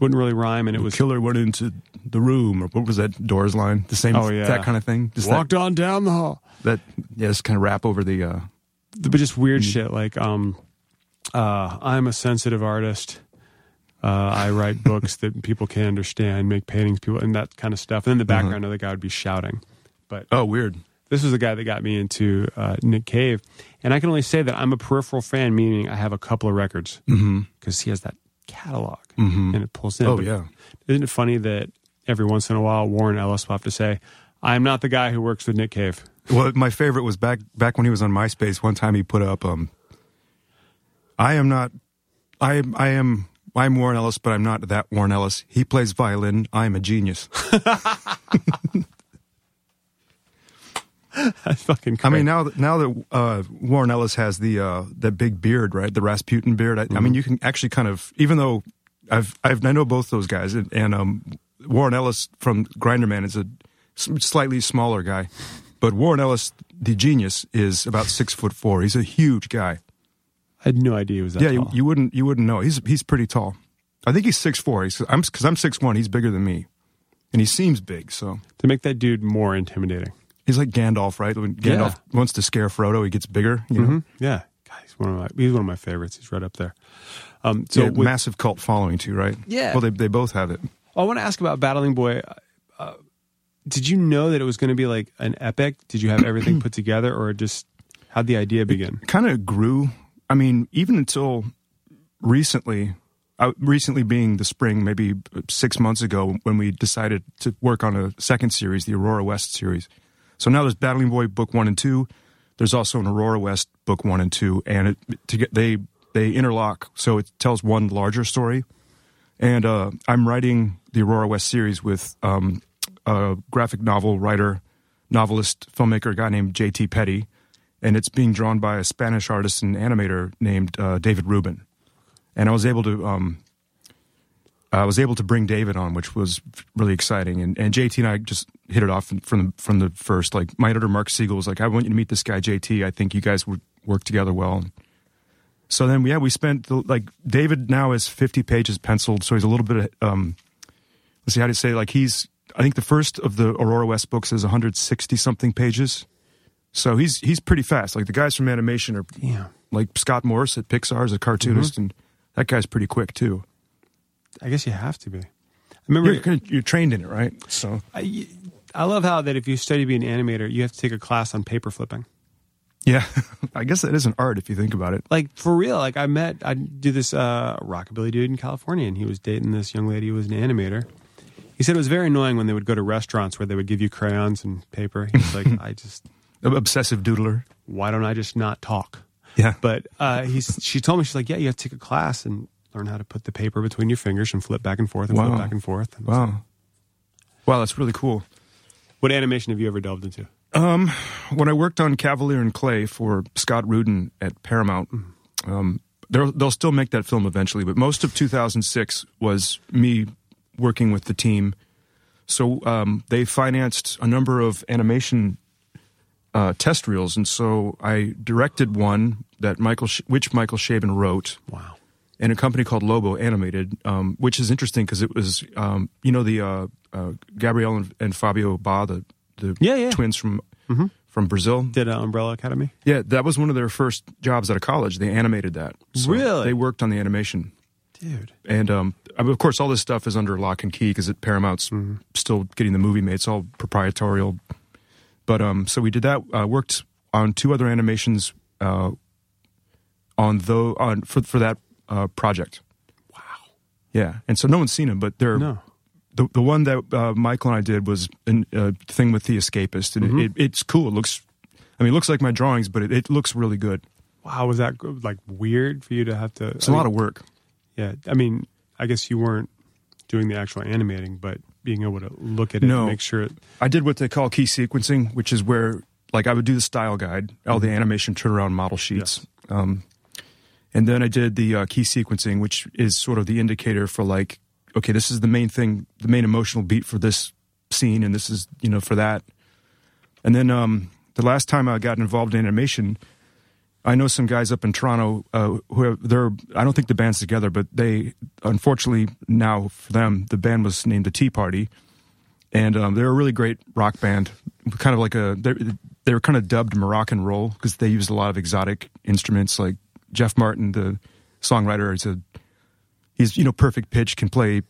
C: wouldn't really rhyme, and it
B: The
C: was
B: killer went into the room, or what was that Doors line? The same,
C: Oh, yeah.
B: that kind of thing. Just
C: walked on down the hall.
B: that, that, yeah, just kind of rap over the. Uh,
C: but just weird shit like um uh i'm a sensitive artist uh i write books that people can understand make paintings people and that kind of stuff and in the background the guy would be shouting but
B: oh, weird.
C: this was the guy that got me into uh, Nick Cave, and I can only say that I'm a peripheral fan, meaning I have a couple of records because he has that catalog and it pulls in.
B: Oh,
C: But
B: yeah.
C: isn't it funny that every once in a while Warren Ellis will have to say, "I'm not the guy who works with Nick Cave."
B: Well, my favorite was back back when he was on MySpace. One time he put up, um, "I am not, I am, I am, I'm Warren Ellis, but I'm not that Warren Ellis. He plays violin. I'm a genius." (laughs)
C: That's fucking.
B: I mean, now that now that uh, Warren Ellis has the uh, that big beard, right, the Rasputin beard. I, I mean, you can actually kind of, even though I've, I've I know both those guys, and, and um, Warren Ellis from Grinderman is a slightly smaller guy, but Warren Ellis, the genius, is about six foot four. He's a huge guy.
C: I had no idea he was that
B: yeah, you,
C: tall.
B: you wouldn't you wouldn't know. He's he's pretty tall. I think he's six four. He's I'm because I'm six one. He's bigger than me, and he seems big. So
C: to make that dude more intimidating.
B: he's like Gandalf, right? When Gandalf wants to scare Frodo, he gets bigger. You know,
C: Mhm. Yeah, God, he's one of my he's one of my favorites. He's right up there. Um, so
B: yeah,
C: with-
B: massive cult following too, right?
C: Yeah.
B: Well, they they both have it.
C: I want to ask about Battling Boy. Uh, did you know that it was going to be like an epic? Did you have everything (clears throat) put together, or just how'd the idea begin?
B: Kind of grew. I mean, even until recently, uh, recently being the spring, maybe six months ago, when we decided to work on a second series, the Aurora West series. So now there's Battling Boy book one and two. There's also an Aurora West book one and two, and it, to get, they they interlock, so it tells one larger story. And uh, I'm writing the Aurora West series with um, a graphic novel writer, novelist, filmmaker, guy named J.T. Petty, and it's being drawn by a Spanish artist and animator named uh, David Rubin. And I was able to um, I was able to bring David on, which was really exciting. And, and JT and I just hit it off from the, from the first. Like my editor Mark Siegel was like, "I want you to meet this guy JT. I think you guys would work together well." So then, yeah, we spent the, like David now has fifty pages penciled, so he's a little bit. Um, let's see how to say like he's. I think the first of the Aurora West books is 160 something pages, so he's he's pretty fast. Like the guys from animation are
C: Yeah,
B: like Scott Morse at Pixar is a cartoonist, and that guy's pretty quick too.
C: I guess you have to be. I remember.
B: You're, kinda- you're trained in it, right? So
C: I, I love how that if you study being an animator, you have to take a class on paper flipping.
B: yeah, (laughs) I guess that is an art if you think about it.
C: Like for real. Like I met, I do this uh, rockabilly dude in California, and he was dating this young lady who was an animator. He said it was very annoying when they would go to restaurants where they would give you crayons and paper. He was like, (laughs) I just,
B: Obsessive doodler.
C: why don't I just not talk?
B: Yeah,
C: But uh, he's, she told me, she's like, yeah, you have to take a class and learn how to put the paper between your fingers and flip back and forth and
B: Wow.
C: flip back and forth. And was like,
B: wow, wow, that's really cool.
C: What animation have you ever delved into?
B: Um, when I worked on Kavalier and Clay for Scott Rudin at Paramount, um, they'll, they'll still make that film eventually, but most of 2006 was me working with the team. So um, they financed a number of animation uh, test reels, and so I directed one that Michael, Sh- which Michael Chabon wrote,
C: Wow.
B: and a company called Lobo Animated, um, which is interesting because it was, um, you know, the uh, uh, Gabriel and, and Fabio Ba, the the
C: Yeah, yeah.
B: twins from from Brazil.
C: Did uh, Umbrella Academy?
B: Yeah, that was one of their first jobs out of college. They animated that. So
C: Really?
B: They worked on the animation,
C: Dude.
B: and um, of course, all this stuff is under lock and key because Paramount's still getting the movie made. It's all proprietarial. But um, so we did that. Uh, worked on two other animations uh, on though on for for that uh, project. Wow. Yeah, and so no one's seen them, but they're
C: No.
B: the the one that uh, Michael and I did was a uh, thing with the Escapist, and it, it's cool. It looks, I mean, it looks like my drawings, but it, it looks really good.
C: Wow. Was that like weird for you to have to?
B: It's a lot of work.
C: Yeah. I mean, I guess you weren't doing the actual animating, but being able to look at it
B: No.
C: and make sure it.
B: I did what they call key sequencing, which is where like I would do the style guide, all the animation turnaround model sheets. Um, and then I did the uh, key sequencing, which is sort of the indicator for like, okay, this is the main thing, the main emotional beat for this scene, and this is you know for that. And then um, the last time I got involved in animation, I know some guys up in Toronto uh, who have, they're I don't think the band's together, but they unfortunately now for them the band was named the Tea Party, and um, they're a really great rock band, kind of like a they're they were kind of dubbed Moroccan roll because they used a lot of exotic instruments. Like Jeff Martin, the songwriter, is a he's you know perfect pitch, can play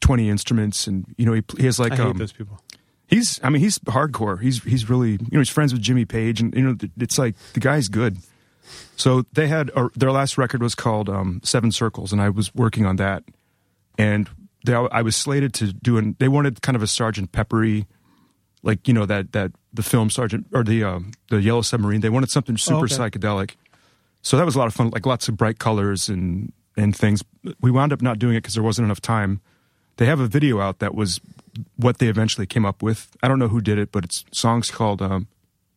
B: twenty instruments, and you know he, he has like
C: I hate
B: um,
C: those people.
B: He's, I mean, he's hardcore. He's he's really, you know, he's friends with Jimmy Page, and you know, it's like the guy's good. So they had their last record was called um, Seven Circles, and I was working on that, and they, I was slated to do an. They wanted kind of a Sergeant Peppery, like you know that that the film Sergeant or the um, the Yellow Submarine. They wanted something super
C: Oh, okay.
B: psychedelic. So that was a lot of fun, like lots of bright colors and and things. We wound up not doing it because there wasn't enough time. They have a video out that was what they eventually came up with. I don't know who did it, but it's songs called um,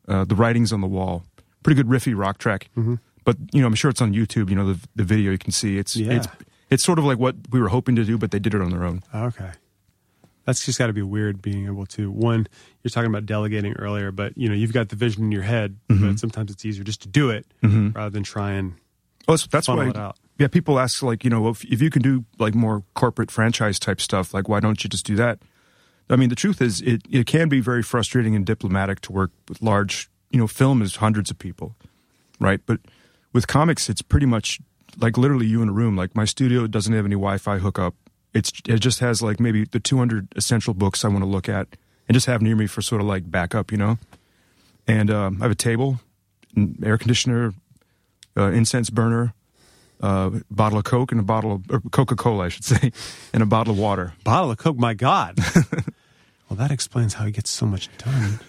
B: uh, "The Writings on the Wall." Pretty good riffy rock track.
C: Mm-hmm.
B: But you know, I'm sure it's on YouTube. You know, the the video you can see. It's
C: Yeah.
B: it's it's sort of like what we were hoping to do, but they did it on their own.
C: Okay. That's just got to be weird being able to one. You're talking about delegating earlier, but you know you've got the vision in your head,
B: Mm-hmm.
C: but sometimes it's easier just to do it rather than try and.
B: Oh, that's, that's why.
C: it out.
B: Yeah, people ask like, you know, if, if you can do like more corporate franchise type stuff, like why don't you just do that? I mean, the truth is, it it can be very frustrating and diplomatic to work with large. You know, film is hundreds of people, right? But with comics, it's pretty much like literally you in a room. Like my studio doesn't have any Wi-Fi hookup. It's it just has like maybe the 200 essential books I want to look at and just have near me for sort of like backup, you know. And um, I have a table, air conditioner, uh, incense burner, uh, bottle of Coke and a bottle of Coca-Cola, I should say, (laughs) and a bottle of water.
C: Bottle of Coke, my God. (laughs) well, that explains how he gets so much done.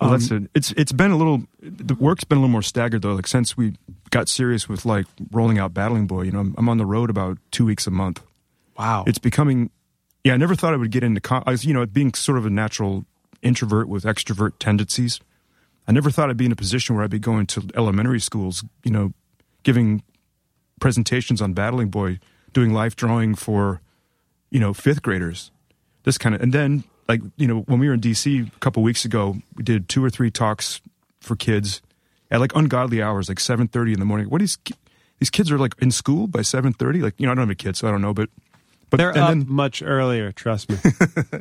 B: Well, that's um, it. It's it's been a little. The work's been a little more staggered though. Like since we got serious with like rolling out Battling Boy, you know, I'm, I'm on the road about two weeks a month.
C: Wow.
B: It's becoming. Yeah, I never thought I would get into. Com- I was, you know, being sort of a natural introvert with extrovert tendencies. I never thought I'd be in a position where I'd be going to elementary schools, you know, giving presentations on Battling Boy, doing life drawing for, you know, fifth graders. This kind of, and then like you know, when we were in DC a couple weeks ago, we did two or three talks for kids at like ungodly hours, like seven thirty in the morning. What these these kids are like in school by seven thirty? Like you know, I don't have a kid, so I don't know, but but
C: They're up
B: then
C: much earlier. Trust me. (laughs)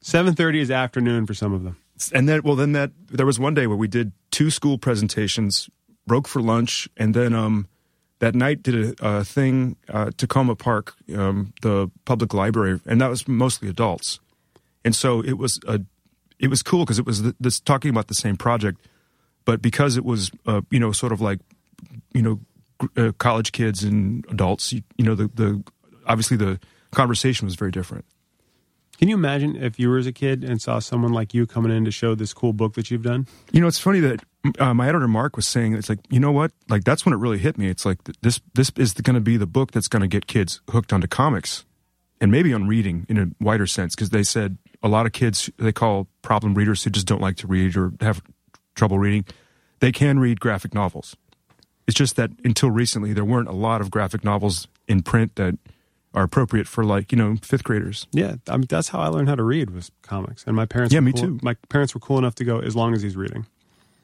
C: Seven thirty is afternoon for some of them.
B: and then well then that there was one day where we did two school presentations broke for lunch and then um that night did a, a thing uh takoma park um the public library and that was mostly adults and so it was a it was cool because it was th- this talking about the same project but because it was uh, you know sort of like you know gr- uh, college kids and adults you, you know the the obviously the conversation was very different
C: Can you imagine if you were as a kid and saw someone like you coming in to show this cool book that you've done?
B: You know, it's funny that uh, my editor Mark was saying it's like, you know what? Like that's when it really hit me. It's like th- this this is going to be the book that's going to get kids hooked onto comics and maybe on reading in a wider sense because they said a lot of kids they call problem readers who just don't like to read or have trouble reading, they can read graphic novels. It's just that until recently there weren't a lot of graphic novels in print that are appropriate for like, you know, fifth graders.
C: Yeah, I mean that's how I learned how to read was comics, and my parents.
B: Yeah,
C: were
B: me
C: cool-
B: too.
C: My parents were cool enough to go as long as he's reading.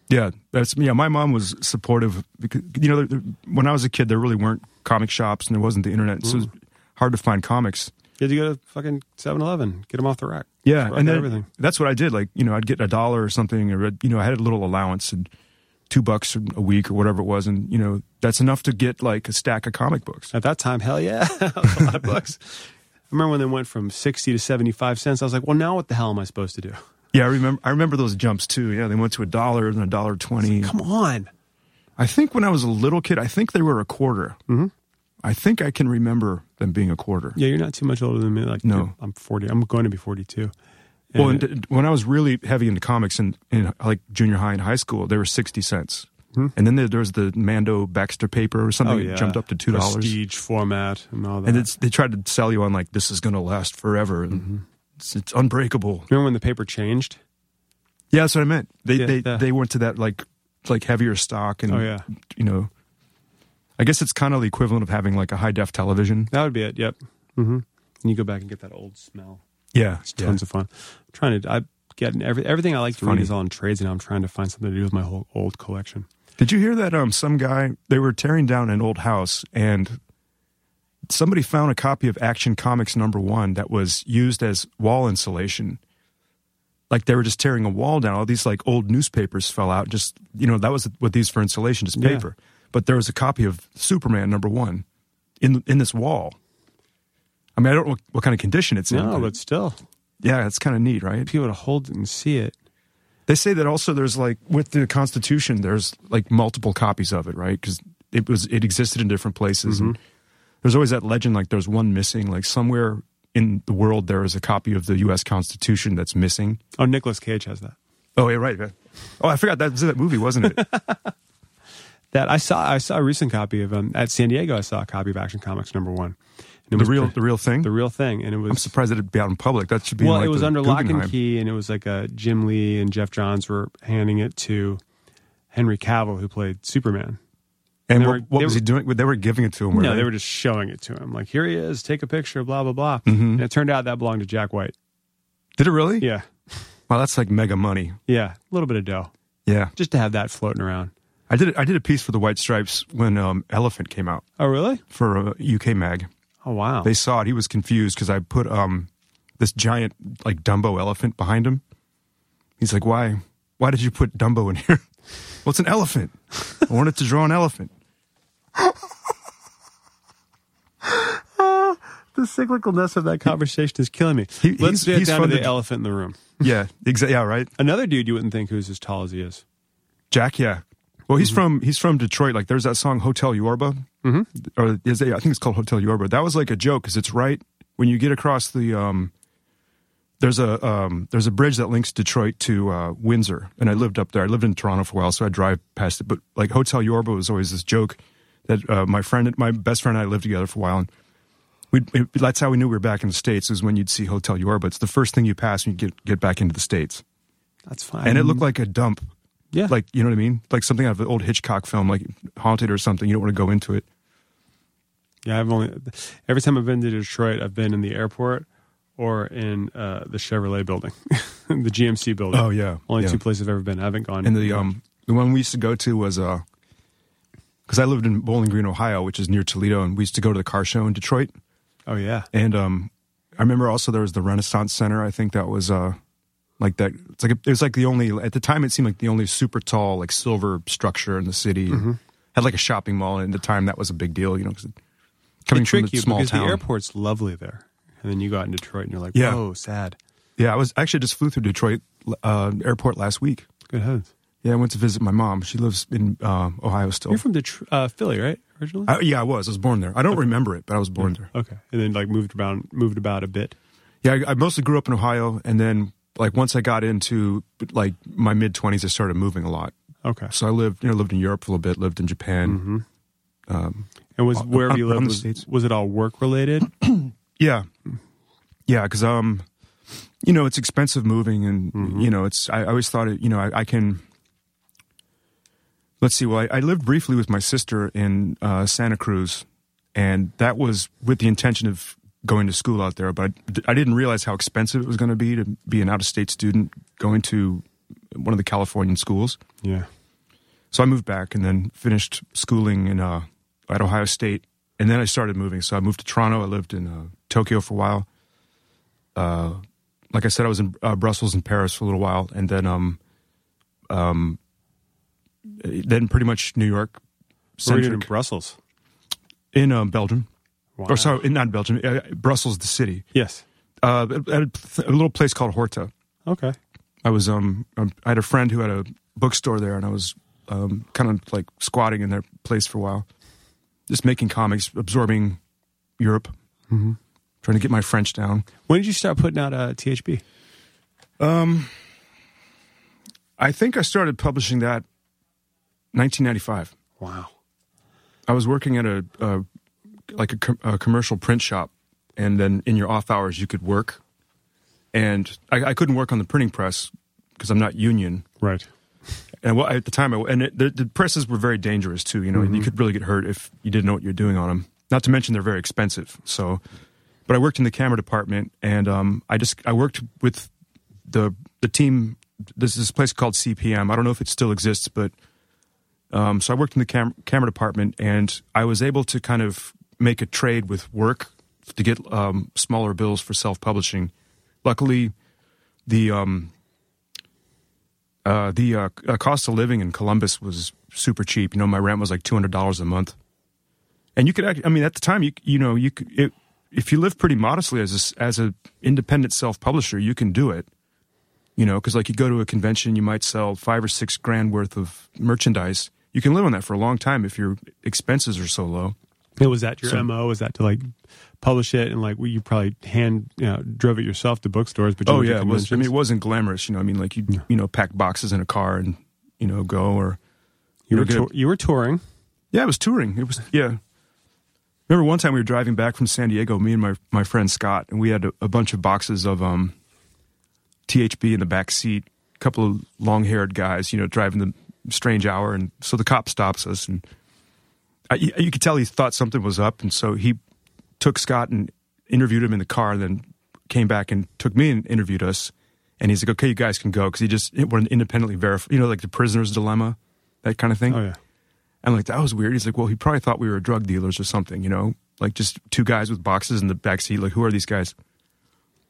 B: Yeah, that's yeah. My mom was supportive because you know there, there- when I was a kid, there really weren't comic shops and there wasn't the internet, so it was mm. hard to find comics.
C: You had to go to fucking 7-Eleven, get them off the rack.
B: Yeah, and then
C: everything.
B: that's what I did. Like you know, I'd get a dollar or something, or you know, I had a little allowance and two bucks a week or whatever it was, and you know, that's enough to get like a stack of comic books.
C: At that time, hell yeah, that was (laughs) a lot of bucks. (laughs) I remember when they went from sixty to seventy-five cents. I was like, well, now what the hell am I supposed to do? (laughs)
B: Yeah, I remember. I remember those jumps too. Yeah, they went to a dollar and a dollar twenty.
C: Come on.
B: I think when I was a little kid, I think they were a quarter. Mm-hmm. I think I can remember them being a quarter.
C: Yeah, you're not too much older than me. Like,
B: No.
C: I'm forty. I'm going to be forty-two.
B: Well,
C: And-
B: and when I was really heavy into comics in, in like junior high and high school, they were sixty cents, and then there, there was the Mando Baxter paper or something
C: Hmm. oh
B: that
C: yeah,
B: jumped up to two dollars,
C: Prestige format and all that.
B: and it's, they tried to sell you on like this is going to last forever and
C: Mm-hmm.
B: it's, it's unbreakable.
C: remember when the paper changed?
B: Yeah, that's what I meant. They
C: Yeah,
B: they
C: yeah.
B: they went to that like like heavier stock and
C: Oh, yeah.
B: you know, I guess it's kind of the equivalent of having like a high def television.
C: That would be it. Yep. Mm-hmm. And you go back and get that old smell.
B: Yeah,
C: It's tons of fun. I'm trying to. I get every, everything I like to
B: funny.
C: read is all in trades, and I'm trying to find something to do with my whole old collection.
B: Did you hear that? Um, some guy they were tearing down an old house, and somebody found a copy of Action Comics number one that was used as wall insulation. Like they were just tearing a wall down. All these like old newspapers fell out. Just you know that was what these for insulation, just
C: Yeah.
B: But there was a copy of Superman number one in in this wall. I mean, I don't know what, what kind of condition it's in.
C: No,
B: but
C: still,
B: Yeah, it's kind of neat, right?
C: People to hold it and see it.
B: They say that also there's like with the Constitution, there's like multiple copies of it, right? Because it was it existed in different places, mm-hmm. and there's always that legend like there's one missing, like somewhere in the world there is a copy of the U.S. Constitution that's missing.
C: Oh, Nicolas Cage has that.
B: Oh, yeah, right. Oh, I forgot that was that movie, wasn't it? (laughs)
C: That I saw. I saw a recent copy of um at San Diego. I saw a copy of Action Comics number one. And it
B: the
C: was
B: real,
C: pre-
B: the real thing.
C: the real thing, and it was
B: I'm surprised that it'd be out in public. That should be
C: well,
B: like,
C: it was under lock and key, and it was like a Jim Lee and Geoff Johns were handing it to Henry Cavill, who played Superman.
B: And
C: they
B: what,
C: were-
B: what was
C: were-
B: he doing? They were giving it to him.
C: no, they were just showing it to him, like here he is, take a picture, blah blah blah.
B: Mm-hmm.
C: And it turned out that belonged to Jack White.
B: Did it really?
C: Yeah,
B: Wow, that's like mega money.
C: yeah, a little bit of dough
B: Yeah,
C: just to have that floating around.
B: I did. I did a piece for the White Stripes when um, Elephant came out
C: Oh really?
B: for a UK mag.
C: Oh wow.
B: They saw it. He was confused because I put um, this giant like Dumbo elephant behind him. He's like, "Why? Why did you put Dumbo in here?" (laughs) well, it's an elephant. I wanted to draw an elephant. (laughs)
C: the cyclicalness of that conversation is killing me.
B: He-
C: Let's
B: he's-
C: get
B: he's
C: down to the
B: the-
C: elephant in the room.
B: Yeah, exactly. Yeah, right.
C: Another dude you wouldn't think who's as tall as he is.
B: Jack, yeah. Well, he's from he's from Detroit. Like, there's that song Hotel Yorba, mm-hmm. or is it, I think it's called Hotel Yorba. That was like a joke because it's right when you get across the um. There's a um, there's a bridge that links Detroit to uh, Windsor, and I lived up there. I lived in Toronto for a while, so I drive past it. But like Hotel Yorba was always this joke that uh, my friend, my best friend, and I lived together for a while, and we that's how we knew we were back in the states. Is when you'd see Hotel Yorba. It's the first thing you pass when you get get back into the states,
C: That's fine.
B: and it looked like a dump
C: yeah,
B: like you know what I mean, like something out of an old Hitchcock film, like Haunted or something. You don't want to go into it.
C: Yeah, I've only every time I've been to Detroit, I've been in the airport or in uh, the Chevrolet building, (laughs) the GMC building.
B: Oh, yeah,
C: only
B: yeah.
C: two places I've ever been. I haven't gone.
B: And the um the one we used to go to was uh because I lived in Bowling Green, Ohio, which is near Toledo, and we used to go to the car show in Detroit.
C: oh yeah,
B: And um I remember also there was the Renaissance Center. I think that was uh like that. It's like it was like the only at the time it seemed like the only super tall like silver structure in the city. Had like a shopping mall, and at the time that was a big deal. You know, 'cause coming from the
C: you
B: small
C: because
B: town.
C: the airport's lovely there, and then you go out in Detroit and you're like,
B: Yeah.
C: whoa, sad.
B: Yeah, I was actually just flew through Detroit uh, airport last week.
C: Good heavens.
B: Yeah, I went to visit my mom. She lives in uh, Ohio still.
C: You're from Detr- uh, Philly, right? Originally.
B: I, yeah, I was. I was born there. I don't remember it, but I was born there.
C: okay, and then like moved around, moved about a bit.
B: Yeah, I, I mostly grew up in Ohio, and then like once I got into like my mid twenties, I started moving a lot.
C: Okay.
B: So I lived, you know, lived in Europe for a little bit, lived in Japan. Um,
C: And was wherever you lived was, was it all work related? (clears throat)
B: yeah, yeah, because um, you know, it's expensive moving, and
C: Mm-hmm.
B: you know, it's. I, I always thought it. You know, I, I can. Let's see. Well, I, I lived briefly with my sister in uh, Santa Cruz, and that was with the intention of going to school out there. But I, I didn't realize how expensive it was going to be to be an out-of-state student going to one of the Californian schools.
C: yeah.
B: So I moved back and then finished schooling in uh, at Ohio State, and then I started moving. So I moved to Toronto. I lived in uh, Tokyo for a while. Uh, like I said, I was in uh, Brussels and Paris for a little while, and then um, um, then pretty much New York,
C: Where were you in Brussels?
B: in um, Belgium,
C: Wow.
B: or sorry, in, not Belgium, uh, Brussels, the city.
C: Yes.
B: Uh, at a, a little place called Horta.
C: Okay.
B: I was um, um, I had a friend who had a bookstore there, and I was um, kind of like squatting in their place for a while, just making comics, absorbing Europe,
C: Mm-hmm.
B: trying to get my French down.
C: When did you start putting out uh, THB?
B: Um, I think I started publishing that 1995.
C: Wow.
B: I was working at a, a like a, com- a commercial print shop, and then in your off hours you could work, and I, I couldn't work on the printing press because I'm not union.
C: Right.
B: And well, at the time, I, and it, the, the presses were very dangerous too. You know, you could really get hurt if you didn't know what you're doing on them. Not to mention they're very expensive. So, but I worked in the camera department, and um, I just I worked with the the team. There's this place called CPM. I don't know if it still exists, but um, so I worked in the cam- camera department, and I was able to kind of make a trade with work to get um, smaller bills for self publishing. Luckily, the um, uh, the uh, uh, cost of living in Columbus was super cheap. You know, my rent was like two hundred dollars a month, and you could. I mean, at the time, you you know, you could, it if you live pretty modestly as a, as a independent self publisher, you can do it. You know, because like you go to a convention, you might sell five or six grand worth of merchandise. You can live on that for a long time if your expenses are so low.
C: It was that your
B: So-
C: mo? Was that to like publish it and like well, you probably hand you know, drove it yourself to bookstores? But you
B: Oh yeah, it was. I mean, it wasn't glamorous. You know, I mean, like you you know, pack boxes in a car and you know go or
C: you were
B: know, get
C: you were touring.
B: Yeah, it was touring. It was yeah. Remember one time we were driving back from San Diego, me and my my friend Scott, and we had a, a bunch of boxes of um, THB in the back seat. A couple of long haired guys, you know, driving the strange hour, and so the cop stops us, and I, you could tell he thought something was up, and so he took Scott and interviewed him in the car, and then came back and took me and interviewed us. And he's like, "Okay, you guys can go," because he just we're independently verified, you know, like the prisoner's dilemma, that kind of thing.
C: Oh yeah.
B: And like that was weird. He's like, well, he probably thought we were drug dealers or something, you know, like just two guys with boxes in the back seat. Like, who are these guys?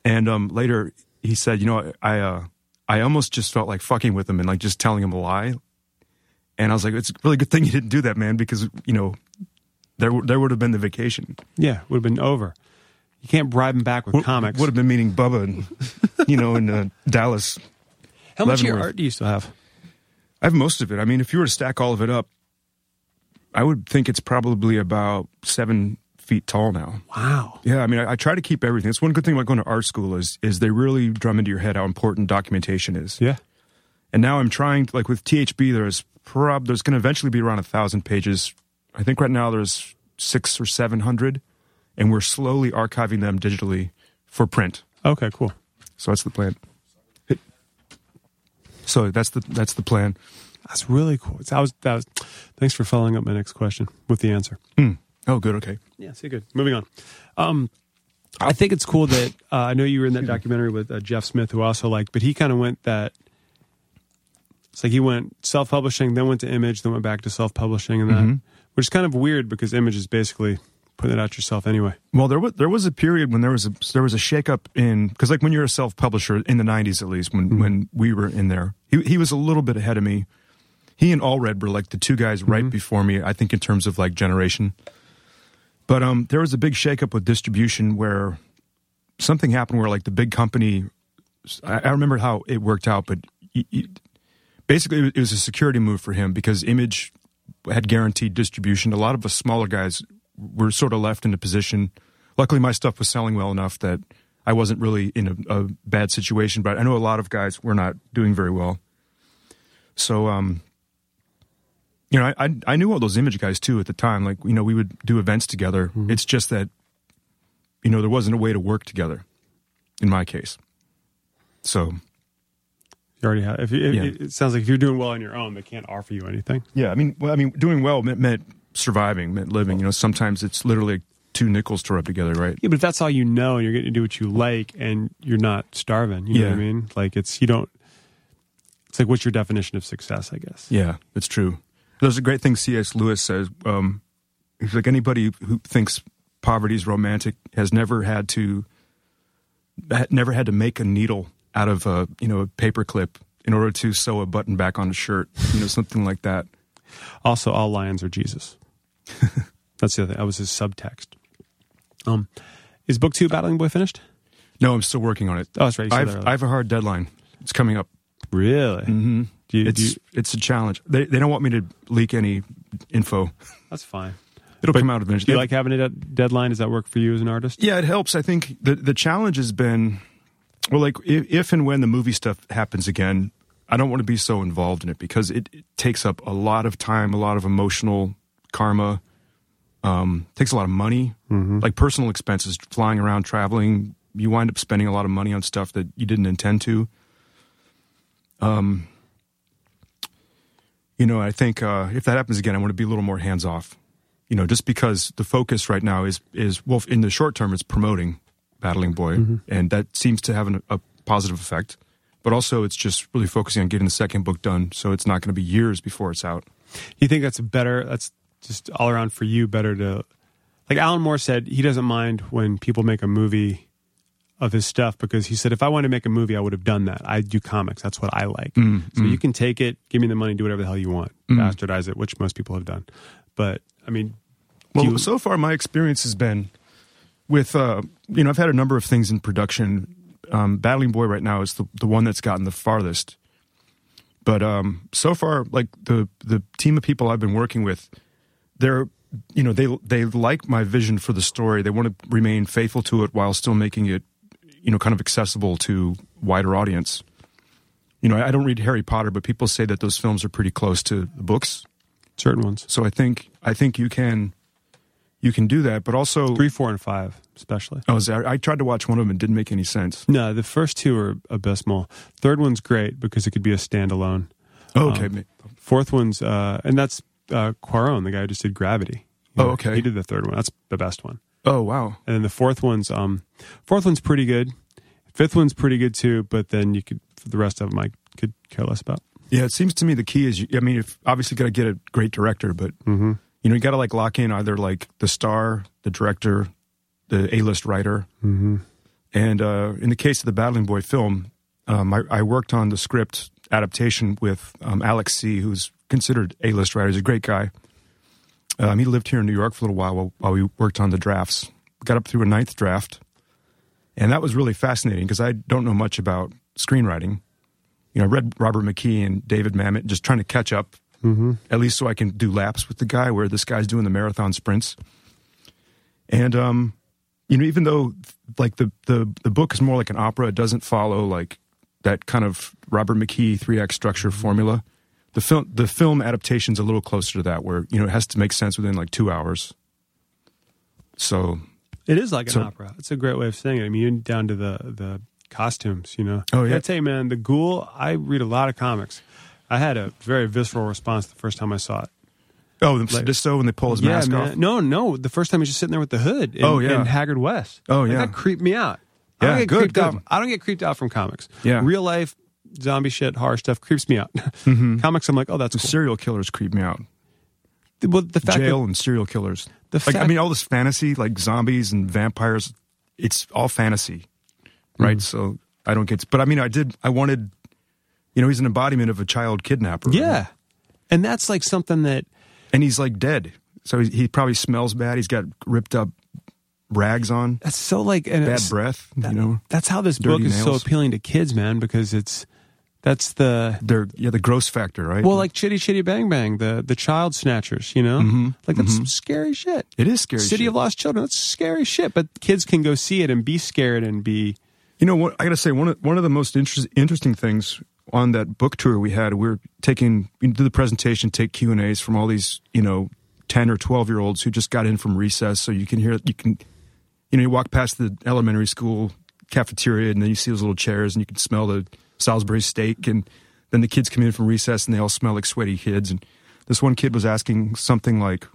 B: And um, later he said, you know, I uh, I almost just felt like fucking with him and like just telling him a lie. And I was like, it's a really good thing you didn't do that, man, because you know, there there would have been the vacation.
C: Yeah, would have been over. You can't bribe him back with
B: Would-
C: comics.
B: would have been meeting Bubba, and, you know, in uh, Dallas.
C: How much of your art do you still have?
B: I have most of it. I mean, if you were to stack all of it up, I would think it's probably about seven feet tall now.
C: Wow.
B: Yeah, I mean, I, I try to keep everything. That's one good thing about going to art school is is they really drum into your head how important documentation is.
C: Yeah.
B: And now I'm trying, like with THB, there's prob there's going to eventually be around a thousand pages. I think right now there's six or seven hundred, and we're slowly archiving them digitally for print.
C: Okay. Cool.
B: So that's the plan. So that's the that's the plan.
C: That's really cool. That was that was. Thanks for following up my next question with the answer.
B: Oh, good. Okay.
C: Yeah, see, good. Moving on. Um, I think it's cool that uh, I know you were in that documentary with uh, Jeff Smith, who also liked, but he kind of went that. It's like he went self publishing, then went to Image, then went back to self publishing, and that, mm-hmm. which is kind of weird because Image is basically putting it out yourself anyway.
B: Well, there was there was a period when there was a there was a shakeup in because like when you're a self publisher in the '90s at least when mm-hmm. when we were in there, he he was a little bit ahead of me. He and Allred were like the two guys right mm-hmm. before me. I think in terms of like generation. But um, there was a big shakeup with distribution where something happened where like the big company. I, I remember how it worked out, but y y basically it was a security move for him because Image had guaranteed distribution. A lot of the smaller guys were sort of left in a position. Luckily, my stuff was selling well enough that I wasn't really in a, a bad situation. But I know a lot of guys were not doing very well. So, um, you know, I, I I knew all those image guys too at the time. Like, you know, we would do events together. It's just that, you know, there wasn't a way to work together, in my case. So,
C: You already have. If you, if,
B: Yeah.
C: it, sounds like if you're doing well on your own, they can't offer you anything.
B: yeah, I mean, well, I mean, doing well meant, meant surviving, meant living. You know, sometimes it's literally two nickels to rub together, right?
C: Yeah, but if that's all you know, and you're getting to do what you like, and you're not starving, you know what I mean? Like it's you don't. It's like what's your definition of success? I guess.
B: Yeah, it's true. There's a great thing C.S. Lewis says. Um, he's like anybody who thinks poverty is romantic has never had to, never had to make a needle out of a you know a paper clip in order to sew a button back on a shirt. You know, something like that.
C: Also, all lions are Jesus. (laughs) That's the other thing. That was his subtext. Um, is book two, Battling Boy, finished?
B: No, I'm still working on it.
C: Oh, that's right.
B: I've
C: that.
B: I have a hard deadline. It's coming up.
C: Really? Mm-hmm. Do you, do
B: It's
C: you-
B: it's a challenge. They they don't want me to leak any info.
C: that's fine.
B: It'll
C: But
B: come out
C: Do
B: eventually.
C: you like having a de- deadline? Does that work for you as an artist?
B: Yeah, it helps. I think the the challenge has been, well, like if, if and when the movie stuff happens again, I don't want to be so involved in it because it, it takes up a lot of time, a lot of emotional karma, um, takes a lot of money, like personal expenses, flying around, traveling. You wind up spending a lot of money on stuff that you didn't intend to. Um, you know, I think uh, if that happens again, I want to be a little more hands off. You know, just because the focus right now is is well, in the short term, it's promoting Battling Boy, mm-hmm. and that seems to have an, a positive effect. But also, it's just really focusing on getting the second book done, so it's not going to be years before it's out.
C: You think that's better? That's just all around for you better to. Like Alan Moore said, he doesn't mind when people make a movie of his stuff because he said, if I wanted to make a movie, I would have done that. I do comics. That's what I like. Mm, so you mm. can take it, give me the money, do whatever the hell you want, mm. bastardize it, which most people have done. But I mean,
B: Well,
C: you-
B: so far my experience has been with uh, you know, I've had a number of things in production. Um, Battling Boy right now is the the one that's gotten the farthest. But um, so far, like the the team of people I've been working with, they're you know they they like my vision for the story. They want to remain faithful to it while still making it you know kind of accessible to wider audience. You know, I don't read Harry Potter, but people say that those films are pretty close to the books.
C: Certain ones.
B: So I think I think you can you can do that, but also
C: Three, four, and five, especially.
B: Oh, that- I tried to watch one of them and didn't make any sense.
C: No, the first two are abysmal. Third one's great because it could be a standalone.
B: Oh, okay.
C: Um, Fourth one's, uh, and that's uh, Cuarón, the guy who just did Gravity. You
B: Oh, okay.
C: He did the third one. That's the best one.
B: oh, wow.
C: And then the fourth one's, um, fourth one's pretty good. Fifth one's pretty good too, but then you could, the rest of them I could care less about.
B: Yeah, it seems to me the key is, I mean, if obviously got to get a great director, but
C: Mm-hmm.
B: You know, you got to like lock in either like the star, the director, the A-list writer,
C: Mm-hmm.
B: and uh, in the case of the Battling Boy film, um, I, I worked on the script adaptation with um, Alex Tse, who's considered A-list writer. He's a great guy. Um, he lived here in New York for a little while, while while we worked on the drafts. Got up through a ninth draft, and that was really fascinating because I don't know much about screenwriting. You know, I read Robert McKee and David Mamet, just trying to catch up,
C: Mm-hmm.
B: at least so I can do laps with the guy where this guy's doing the marathon sprints. And um, you know, even though like the the the book is more like an opera, it doesn't follow like that kind of Robert McKee three act structure formula. The film the film adaptation's a little closer to that, where you know it has to make sense within like two hours. So
C: It is like an
B: So-
C: opera. It's a great way of saying it. I mean, down to the the costumes. You know.
B: Oh, yeah.
C: I tell you, man, the Ghoul. I read a lot of comics. I had a very visceral response the first time I saw it.
B: oh, the so when they pull his mask
C: man.
B: off.
C: No, no. The first time he's just sitting there with the hood. In,
B: Oh, yeah.
C: in Haggard West.
B: Oh,
C: Like,
B: yeah.
C: that creeped me out. I
B: Yeah,
C: don't get
B: good,
C: creeped
B: good.
C: out. I don't get creeped out from comics.
B: Yeah.
C: real life zombie shit, horror stuff creeps me out. (laughs)
B: Mm-hmm.
C: Comics, I'm like, oh, that's
B: The
C: cool.
B: serial killers creep me out.
C: well, the fact
B: Jail
C: that
B: and serial killers.
C: The
B: like I mean, all this fantasy, like zombies and vampires. It's all fantasy, right?
C: Mm.
B: So I don't get. But I mean, I did. I wanted. You know, he's an embodiment of a child kidnapper.
C: yeah, and that's like something that
B: and he's like dead. So he, he probably smells bad. He's got ripped up rags on,
C: that's so like and
B: bad breath. You know,
C: That's how this book is so appealing to kids, man, because it's that's the
B: they're yeah the gross factor, right?
C: well, like Chitty Chitty Bang Bang, the the child snatchers, you know,
B: Mhm,
C: like that's some scary shit.
B: it is scary.
C: City
B: shit.
C: of Lost Children, that's scary shit. But kids can go see it and be scared and be
B: You know what? I got to say one of one of the most interest, interesting things on that book tour we had. We are taking do the presentation, take Q and A's from all these you know ten or twelve year olds who just got in from recess. So you can hear you can you know you walk past the elementary school cafeteria and then you see those little chairs and you can smell the Salisbury steak and then the kids come in from recess and they all smell like sweaty kids and this one kid was asking something like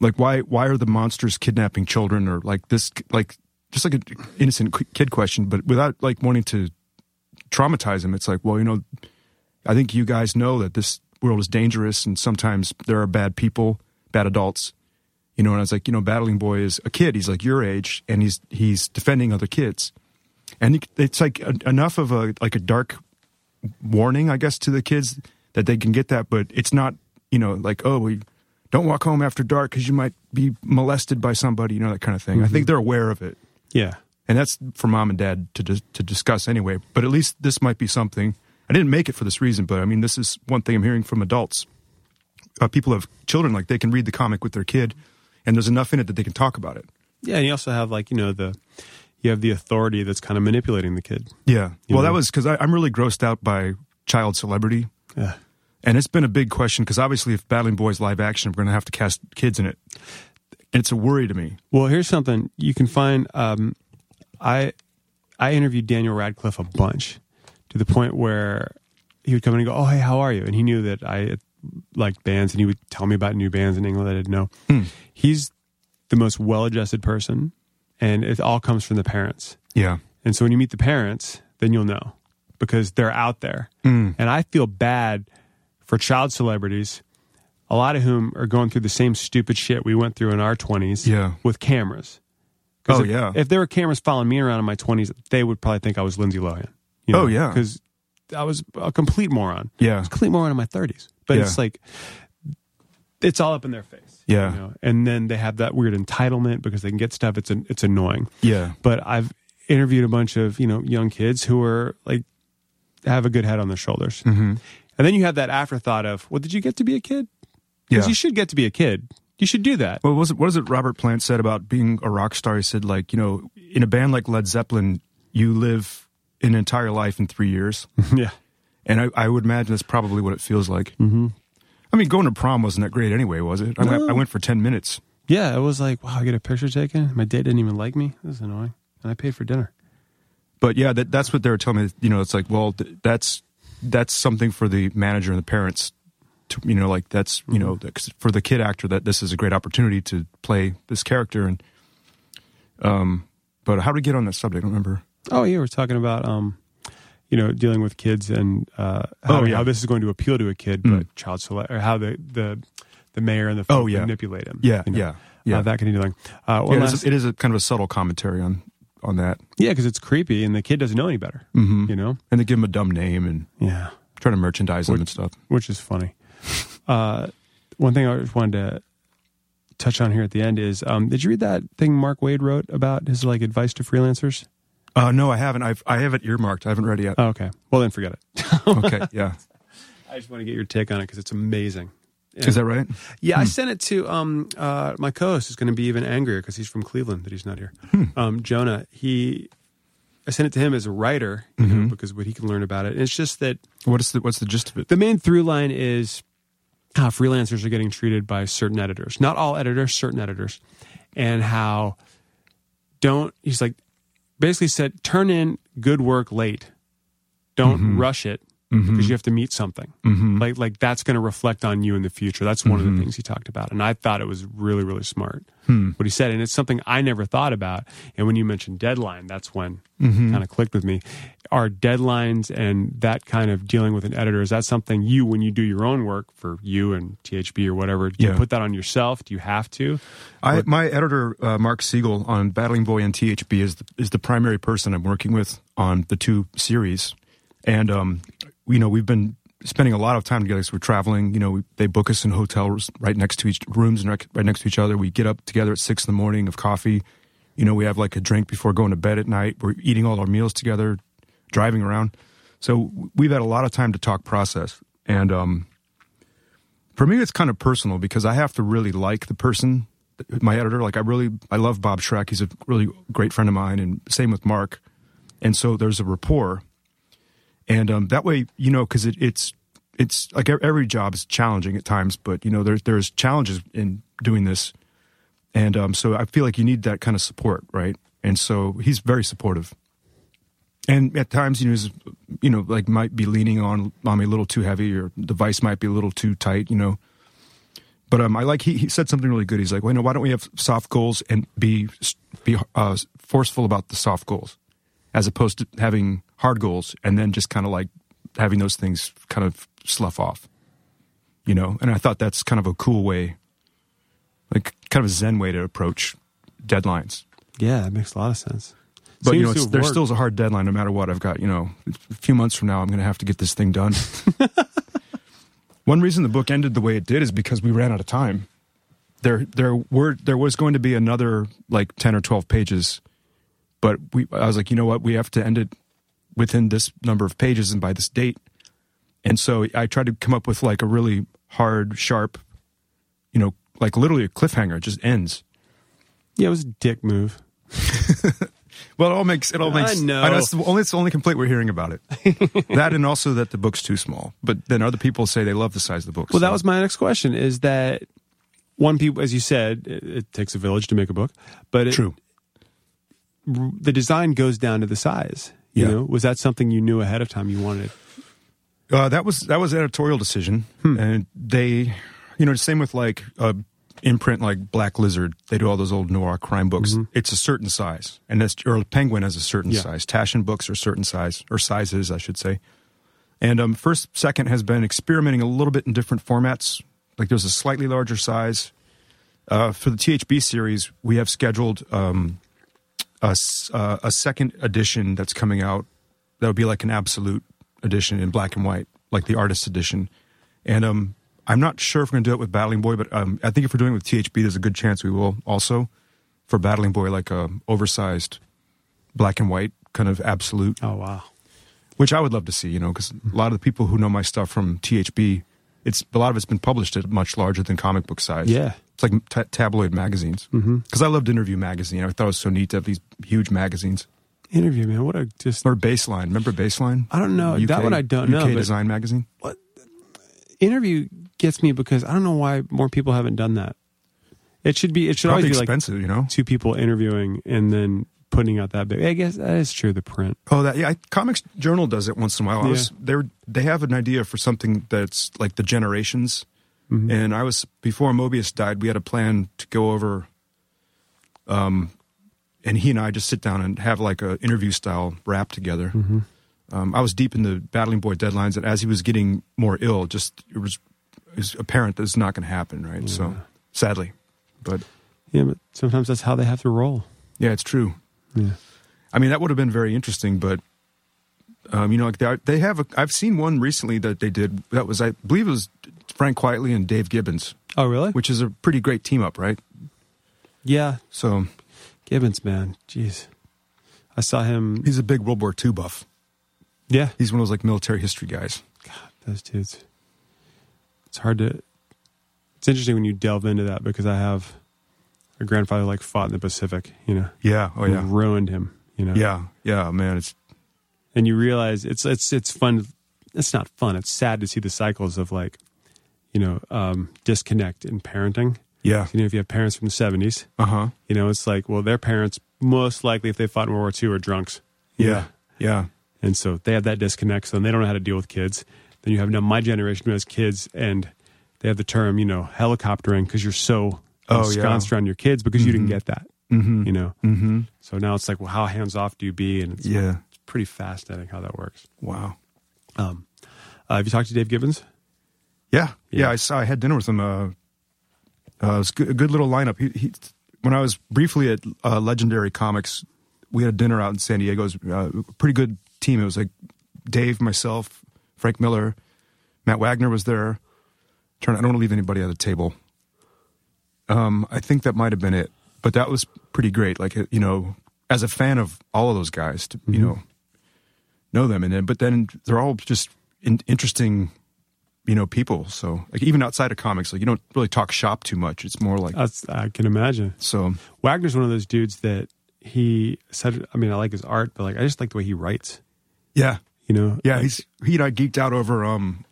B: like why why are the monsters kidnapping children or like this like just like an innocent kid question but without like wanting to traumatize him. It's like well you know i think you guys know that this world is dangerous and sometimes there are bad people bad adults you know and i was like you know battling boy is a kid. He's like your age and he's he's defending other kids. And it's like a, enough of a like a dark warning i guess to the kids that they can get that but it's not you know like oh we don't walk home after dark because you might be molested by somebody you know that kind of thing. I think mm-hmm. they're aware of it.
C: Yeah.
B: And that's for mom and dad to to discuss anyway. But at least this might be something. I didn't make it for this reason, but I mean, this is one thing I'm hearing from adults. Uh, people have children, like they can read the comic with their kid, and there's enough in it that they can talk about it.
C: Yeah, and you also have like you know the you have the authority that's kind of manipulating the kid.
B: Yeah. Well,
C: know?
B: that was because I'm really grossed out by child celebrity,
C: Yeah.
B: and it's been a big question because obviously, if Battling Boys live action, we're going to have to cast kids in it. And it's a worry to me.
C: Well, here's something you can find. Um, I I interviewed Daniel Radcliffe a bunch to the point where he would come in and go, "Oh, hey, how are you?" And he knew that I liked bands, and he would tell me about new bands in England that I didn't know. Hmm. He's the most well-adjusted person, and it all comes from the parents.
B: Yeah.
C: And so when you meet the parents, then you'll know because they're out there. Hmm. And I feel bad for child celebrities, a lot of whom are going through the same stupid shit we went through in our 20s
B: Yeah.
C: with cameras.
B: Oh,
C: if,
B: yeah.
C: If there were cameras following me around in my 20s, they would probably think I was Lindsay Lohan. You
B: Oh, yeah.
C: Because I was a complete moron.
B: Yeah.
C: I was a complete moron in my 30s. But
B: Yeah.
C: it's like it's all up in their face.
B: Yeah.
C: you know? and then they have that weird entitlement because they can get stuff. It's an, it's annoying.
B: Yeah.
C: But I've interviewed a bunch of you know young kids who are like have a good head on their shoulders, mm-hmm. and then you have that afterthought of, well, did you get to be a kid? Because
B: Yeah.
C: you should get to be a kid. You should do that.
B: Well, what was it, what is it Robert Plant said about being a rock star? He said, like, you know, in a band like Led Zeppelin, you live an entire life in three years. (laughs)
C: yeah.
B: And I, I would imagine that's probably what it feels like. Mm-hmm. I mean, going to prom wasn't that great anyway, was it? I, went, I went for 10 minutes.
C: Yeah, it was like, wow, I get a picture taken. My date didn't even like me. This is annoying. And I paid for dinner.
B: But yeah, that, that's what they were telling me. You know, it's like, well, th- that's that's something for the manager and the parents. To, you know, like that's you know, 'cause for the kid actor that this is a great opportunity to play this character. And um, but how did we get on that subject? I don't remember.
C: Oh yeah, we're talking about um, you know, dealing with kids and uh, how,
B: Oh, yeah.
C: how this is going to appeal to a kid,
B: Mm.
C: but child select or how the the the mayor and the
B: Oh, yeah.
C: manipulate him.
B: Yeah,
C: you know,
B: yeah, yeah.
C: uh, that kind of thing. Uh,
B: Yeah,
C: last,
B: it is a kind of a subtle commentary on on that,
C: yeah, because it's creepy and the kid doesn't know any better.
B: Mhm.
C: You know,
B: and they give him a dumb name and
C: yeah,
B: trying to merchandise them and stuff.
C: which is funny. Uh, one thing I just wanted to touch on here at the end is, um, did you read that thing Mark Waid wrote about his like advice to freelancers?
B: Uh, no, I haven't. I've I have it earmarked. I haven't read it yet.
C: Oh, okay, well then forget it. (laughs)
B: okay, yeah.
C: I just want to get your take on it because it's amazing.
B: Is that right?
C: Yeah, I sent it to um, uh, my co-host. Is going to be even angrier because he's from Cleveland that he's not here. Um, Jonah, he, I sent it to him as a writer, you know, because what he can learn about it. And it's just that
B: What is the what's the gist of it?
C: the main through line is how freelancers are getting treated by certain editors, not all editors, certain editors, and how don't he's like basically said turn in good work late, don't mm-hmm. rush it Mm-hmm. because you have to meet something. Mm-hmm. Like like that's going to reflect on you in the future. That's one of the mm-hmm. things he talked about, and I thought it was really really smart hmm. what he said, and it's something I never thought about. And when you mentioned deadline, that's when kind of clicked with me. Are deadlines and that kind of dealing with an editor is that something you when you do your own work for you and THB or whatever? Do you put that on yourself? Do you have to?
B: I, my editor, uh, Mark Siegel, on Battling Boy and THB is the, is the primary person I'm working with on the two series, and um, you know we've been spending a lot of time together. So we're traveling. You know, we, they book us in hotels right next to each rooms and right, right next to each other. We get up together at six in the morning of coffee. You know, we have like a drink before going to bed at night. We're eating all our meals together, driving around. So we've had a lot of time to talk process, and um, for me it's kind of personal because i have to really like the person my editor like i really i love bob schreck he's a really great friend of mine and same with mark and so there's a rapport and um, that way you know because it, it's it's like every job is challenging at times but you know there's there's challenges in doing this. And um, so i feel like you need that kind of support right? And so he's very supportive. And at times you know he's, you know like might be leaning on on me a little too heavy or the vice might be a little too tight you know? But um, I like he, he said something really good. He's like, well, you know, why don't we have soft goals and be be uh, forceful about the soft goals, as opposed to having hard goals and then just kind of like having those things kind of slough off, you know. And I thought that's kind of a cool way, like kind of a zen way to approach deadlines.
C: Yeah, that makes a lot of sense.
B: But you know,
C: to
B: it's,
C: have
B: there's still a hard deadline no matter what. I've got you know, a few months from now, I'm going to have to get this thing done. (laughs) One reason the book ended the way it did is because we ran out of time. There, there were there was going to be another like ten or twelve pages, but we I was like, you know what, we have to end it within this number of pages and by this date. And so I tried to come up with like a really hard, sharp, you know, like literally a cliffhanger. It just ends.
C: yeah, it was a dick move. (laughs)
B: Well, it all makes it all makes.
C: I
B: makes.
C: know.
B: That's the only it's the only complaint we're hearing about it. (laughs) that and also that the book's too small. But then other people say they love the size of the book.
C: Well,
B: so-
C: that was my next question. Is that one people, as you said, it, it takes a village to make a book, but it,
B: true.
C: the design goes down to the size. You
B: Yeah.
C: know, was that something you knew ahead of time you wanted?
B: Uh, that was that was an editorial decision,
C: Hmm.
B: and they, you know, same with like a imprint like Black Lizard. They do all those old noir crime books. It's a certain size, and that's or Penguin has a certain
C: Mm-hmm. Yeah.
B: size. Taschen books are certain size or sizes, I should say. And um, first second has been experimenting a little bit in different formats. Like there's a slightly larger size. Uh, for the THB series, we have scheduled um, a, uh, a second edition that's coming out. That would be like an absolute edition in black and white, like the artist edition. And um, I'm not sure if we're going to do it with Battling Boy, but um, I think if we're doing it with THB, there's a good chance we will also for Battling Boy, like a oversized black and white kind of absolute,
C: Oh wow.
B: which I would love to see. You know, because a lot of the people who know my stuff from THB, it's a lot of it's been published at much larger than comic book size.
C: Yeah.
B: It's like ta tabloid magazines. Mm-hmm. Because I loved Interview magazine. I thought it was so neat to have these huge magazines.
C: Interview, man. What a just
B: Or Baseline. Remember Baseline?
C: I don't know. That one I don't know,
B: UK Design magazine.
C: interview gets me because I don't know why more people haven't done that. It should be. It should
B: Probably
C: always be
B: expensive, you know.
C: two people interviewing and then putting out that big. I guess that is true. The print.
B: Oh, that yeah. I, Comics Journal does it once in a while.
C: Yeah.
B: was they they have an idea for something that's like the generations,
C: Mm-hmm.
B: and I was before Moebius died. We had a plan to go over, um, and he and I just sit down and have like a interview style rap together.
C: Mm-hmm.
B: Um, I was deep in the Battling Boy deadlines, and as he was getting more ill, just it was it was apparent that it's not going to happen, right? So sadly, but
C: Yeah, but sometimes that's how they have to roll.
B: yeah, it's true.
C: Yeah.
B: I mean, that would have been very interesting, but um, you know, like they, they have. A, I've seen one recently that they did. That was, I believe, it was Frank Quitely and Dave Gibbons,
C: Oh, really?
B: which is a pretty great team up, right?
C: Yeah,
B: So
C: Gibbons, man. Jeez, I saw him.
B: he's a big World War II buff.
C: Yeah,
B: He's one of those like military history guys.
C: God, those dudes. It's hard to. It's interesting when you delve into that because I have a grandfather like fought in the Pacific. You know,
B: Yeah. Oh yeah.
C: ruined him. You know,
B: Yeah. Yeah. Man, it's
C: and you realize it's it's it's fun. It's not fun. It's sad to see the cycles of like, you know, um, disconnect in parenting.
B: yeah.
C: You know, if you have parents from the seventies,
B: Uh huh.
C: you know, it's like, well, their parents most likely, if they fought in World War II, are drunks. know?
B: Yeah. Yeah.
C: and so they have that disconnect. So they don't know how to deal with kids. Then you have now my generation who has kids, and they have the term, you know, helicoptering because you're so
B: Oh,
C: ensconced
B: yeah.
C: around your kids because you didn't get that.
B: Mm-hmm.
C: You know,
B: Mm-hmm.
C: so now it's like, well, how hands off do you be? And it's,
B: Yeah.
C: it's pretty fascinating how that works.
B: Wow.
C: Um, uh, have you talked to Dave Gibbons?
B: Yeah, yeah.
C: Yeah.
B: I saw. I had dinner with him. Uh, uh, it was good, a good little lineup. He, he, when I was briefly at uh, Legendary Comics, we had a dinner out in San Diego. It was uh, a pretty good team. It was like Dave, myself, Frank Miller, Matt Wagner was there. Turn. I don't want to leave anybody at the table. Um, I think that might have been it, but that was pretty great. Like you know, as a fan of all of those guys, to you know, know them, and then but then they're all just in, interesting you know people. So like even outside of comics like you don't really talk shop too much. It's more like
C: That's, I can imagine.
B: so
C: Wagner's one of those dudes that he said, I mean, I like his art, but like, I just like the way he writes,
B: yeah.
C: You know?
B: yeah he's he and i geeked out over um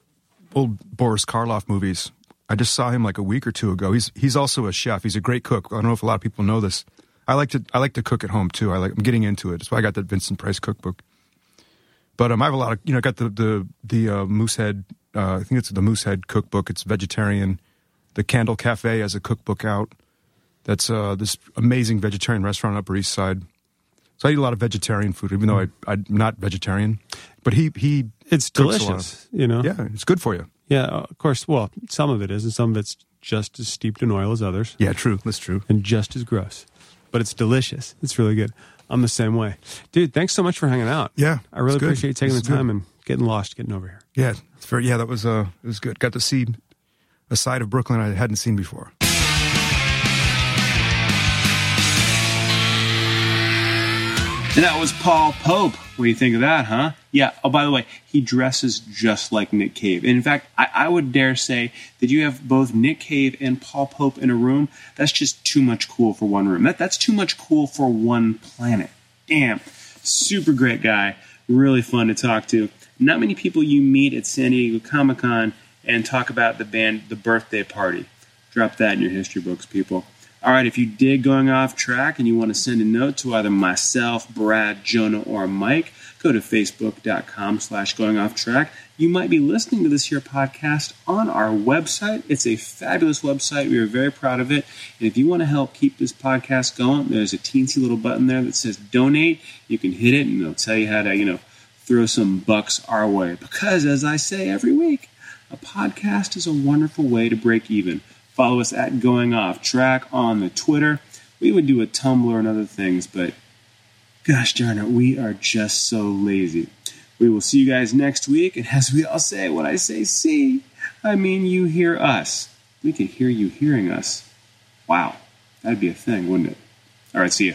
B: old boris karloff movies. I just saw him like a week or two ago. He's he's also a chef. He's a great cook. I don't know if a lot of people know this. I like to i like to cook at home too. I like i'm getting into it. That's why i got that vincent price cookbook but um, I have a lot of you know. I got the the the uh, Moosewood. Uh, I think it's the Moosewood cookbook. It's vegetarian. The Candle Cafe has a cookbook out. That's uh, this amazing vegetarian restaurant on Upper East Side. So I eat a lot of vegetarian food, even though I, I'm not vegetarian. But he he
C: It's
B: cooks a lot.
C: delicious, you know?
B: Yeah, it's good for you.
C: Yeah, of course. Well, some of it is, and some of it's just as steeped in oil as others,
B: Yeah, true. That's true.
C: and just as gross. But it's delicious. It's really good. I'm the same way, dude. Thanks so much for hanging out.
B: Yeah,
C: I really appreciate you taking
B: This
C: the time
B: good.
C: and getting lost, getting over here.
B: Yeah, it's very. Yeah, that was uh, it was good. Got to see a side of Brooklyn I hadn't seen before.
A: And that was Paul Pope. What do you think of that, huh? Yeah. Oh, by the way, he dresses just like Nick Cave. And in fact, I, I would dare say that you have both Nick Cave and Paul Pope in a room. That's just too much cool for one room. That, that's too much cool for one planet. Damn. Super great guy. Really fun to talk to. Not many people you meet at San Diego Comic Con and talk about the band The Birthday Party. Drop that in your history books, people. All right, if you did going off track and you want to send a note to either myself, Brad, Jonah, or Mike, go to facebook.com slash going off track. You might be listening to this here podcast on our website. It's a fabulous website. We are very proud of it. And if you want to help keep this podcast going, there's a teensy little button there that says donate. You can hit it and it'll tell you how to, you know, throw some bucks our way. Because as I say every week, a podcast is a wonderful way to break even. Follow us at Going Off Track on the Twitter. We would do a Tumblr and other things, but gosh darn it, we are just so lazy. We will see you guys next week, and as we all say, when I say see, I mean, you hear us. We could hear you hearing us. Wow, that'd be a thing, wouldn't it? All right, see you.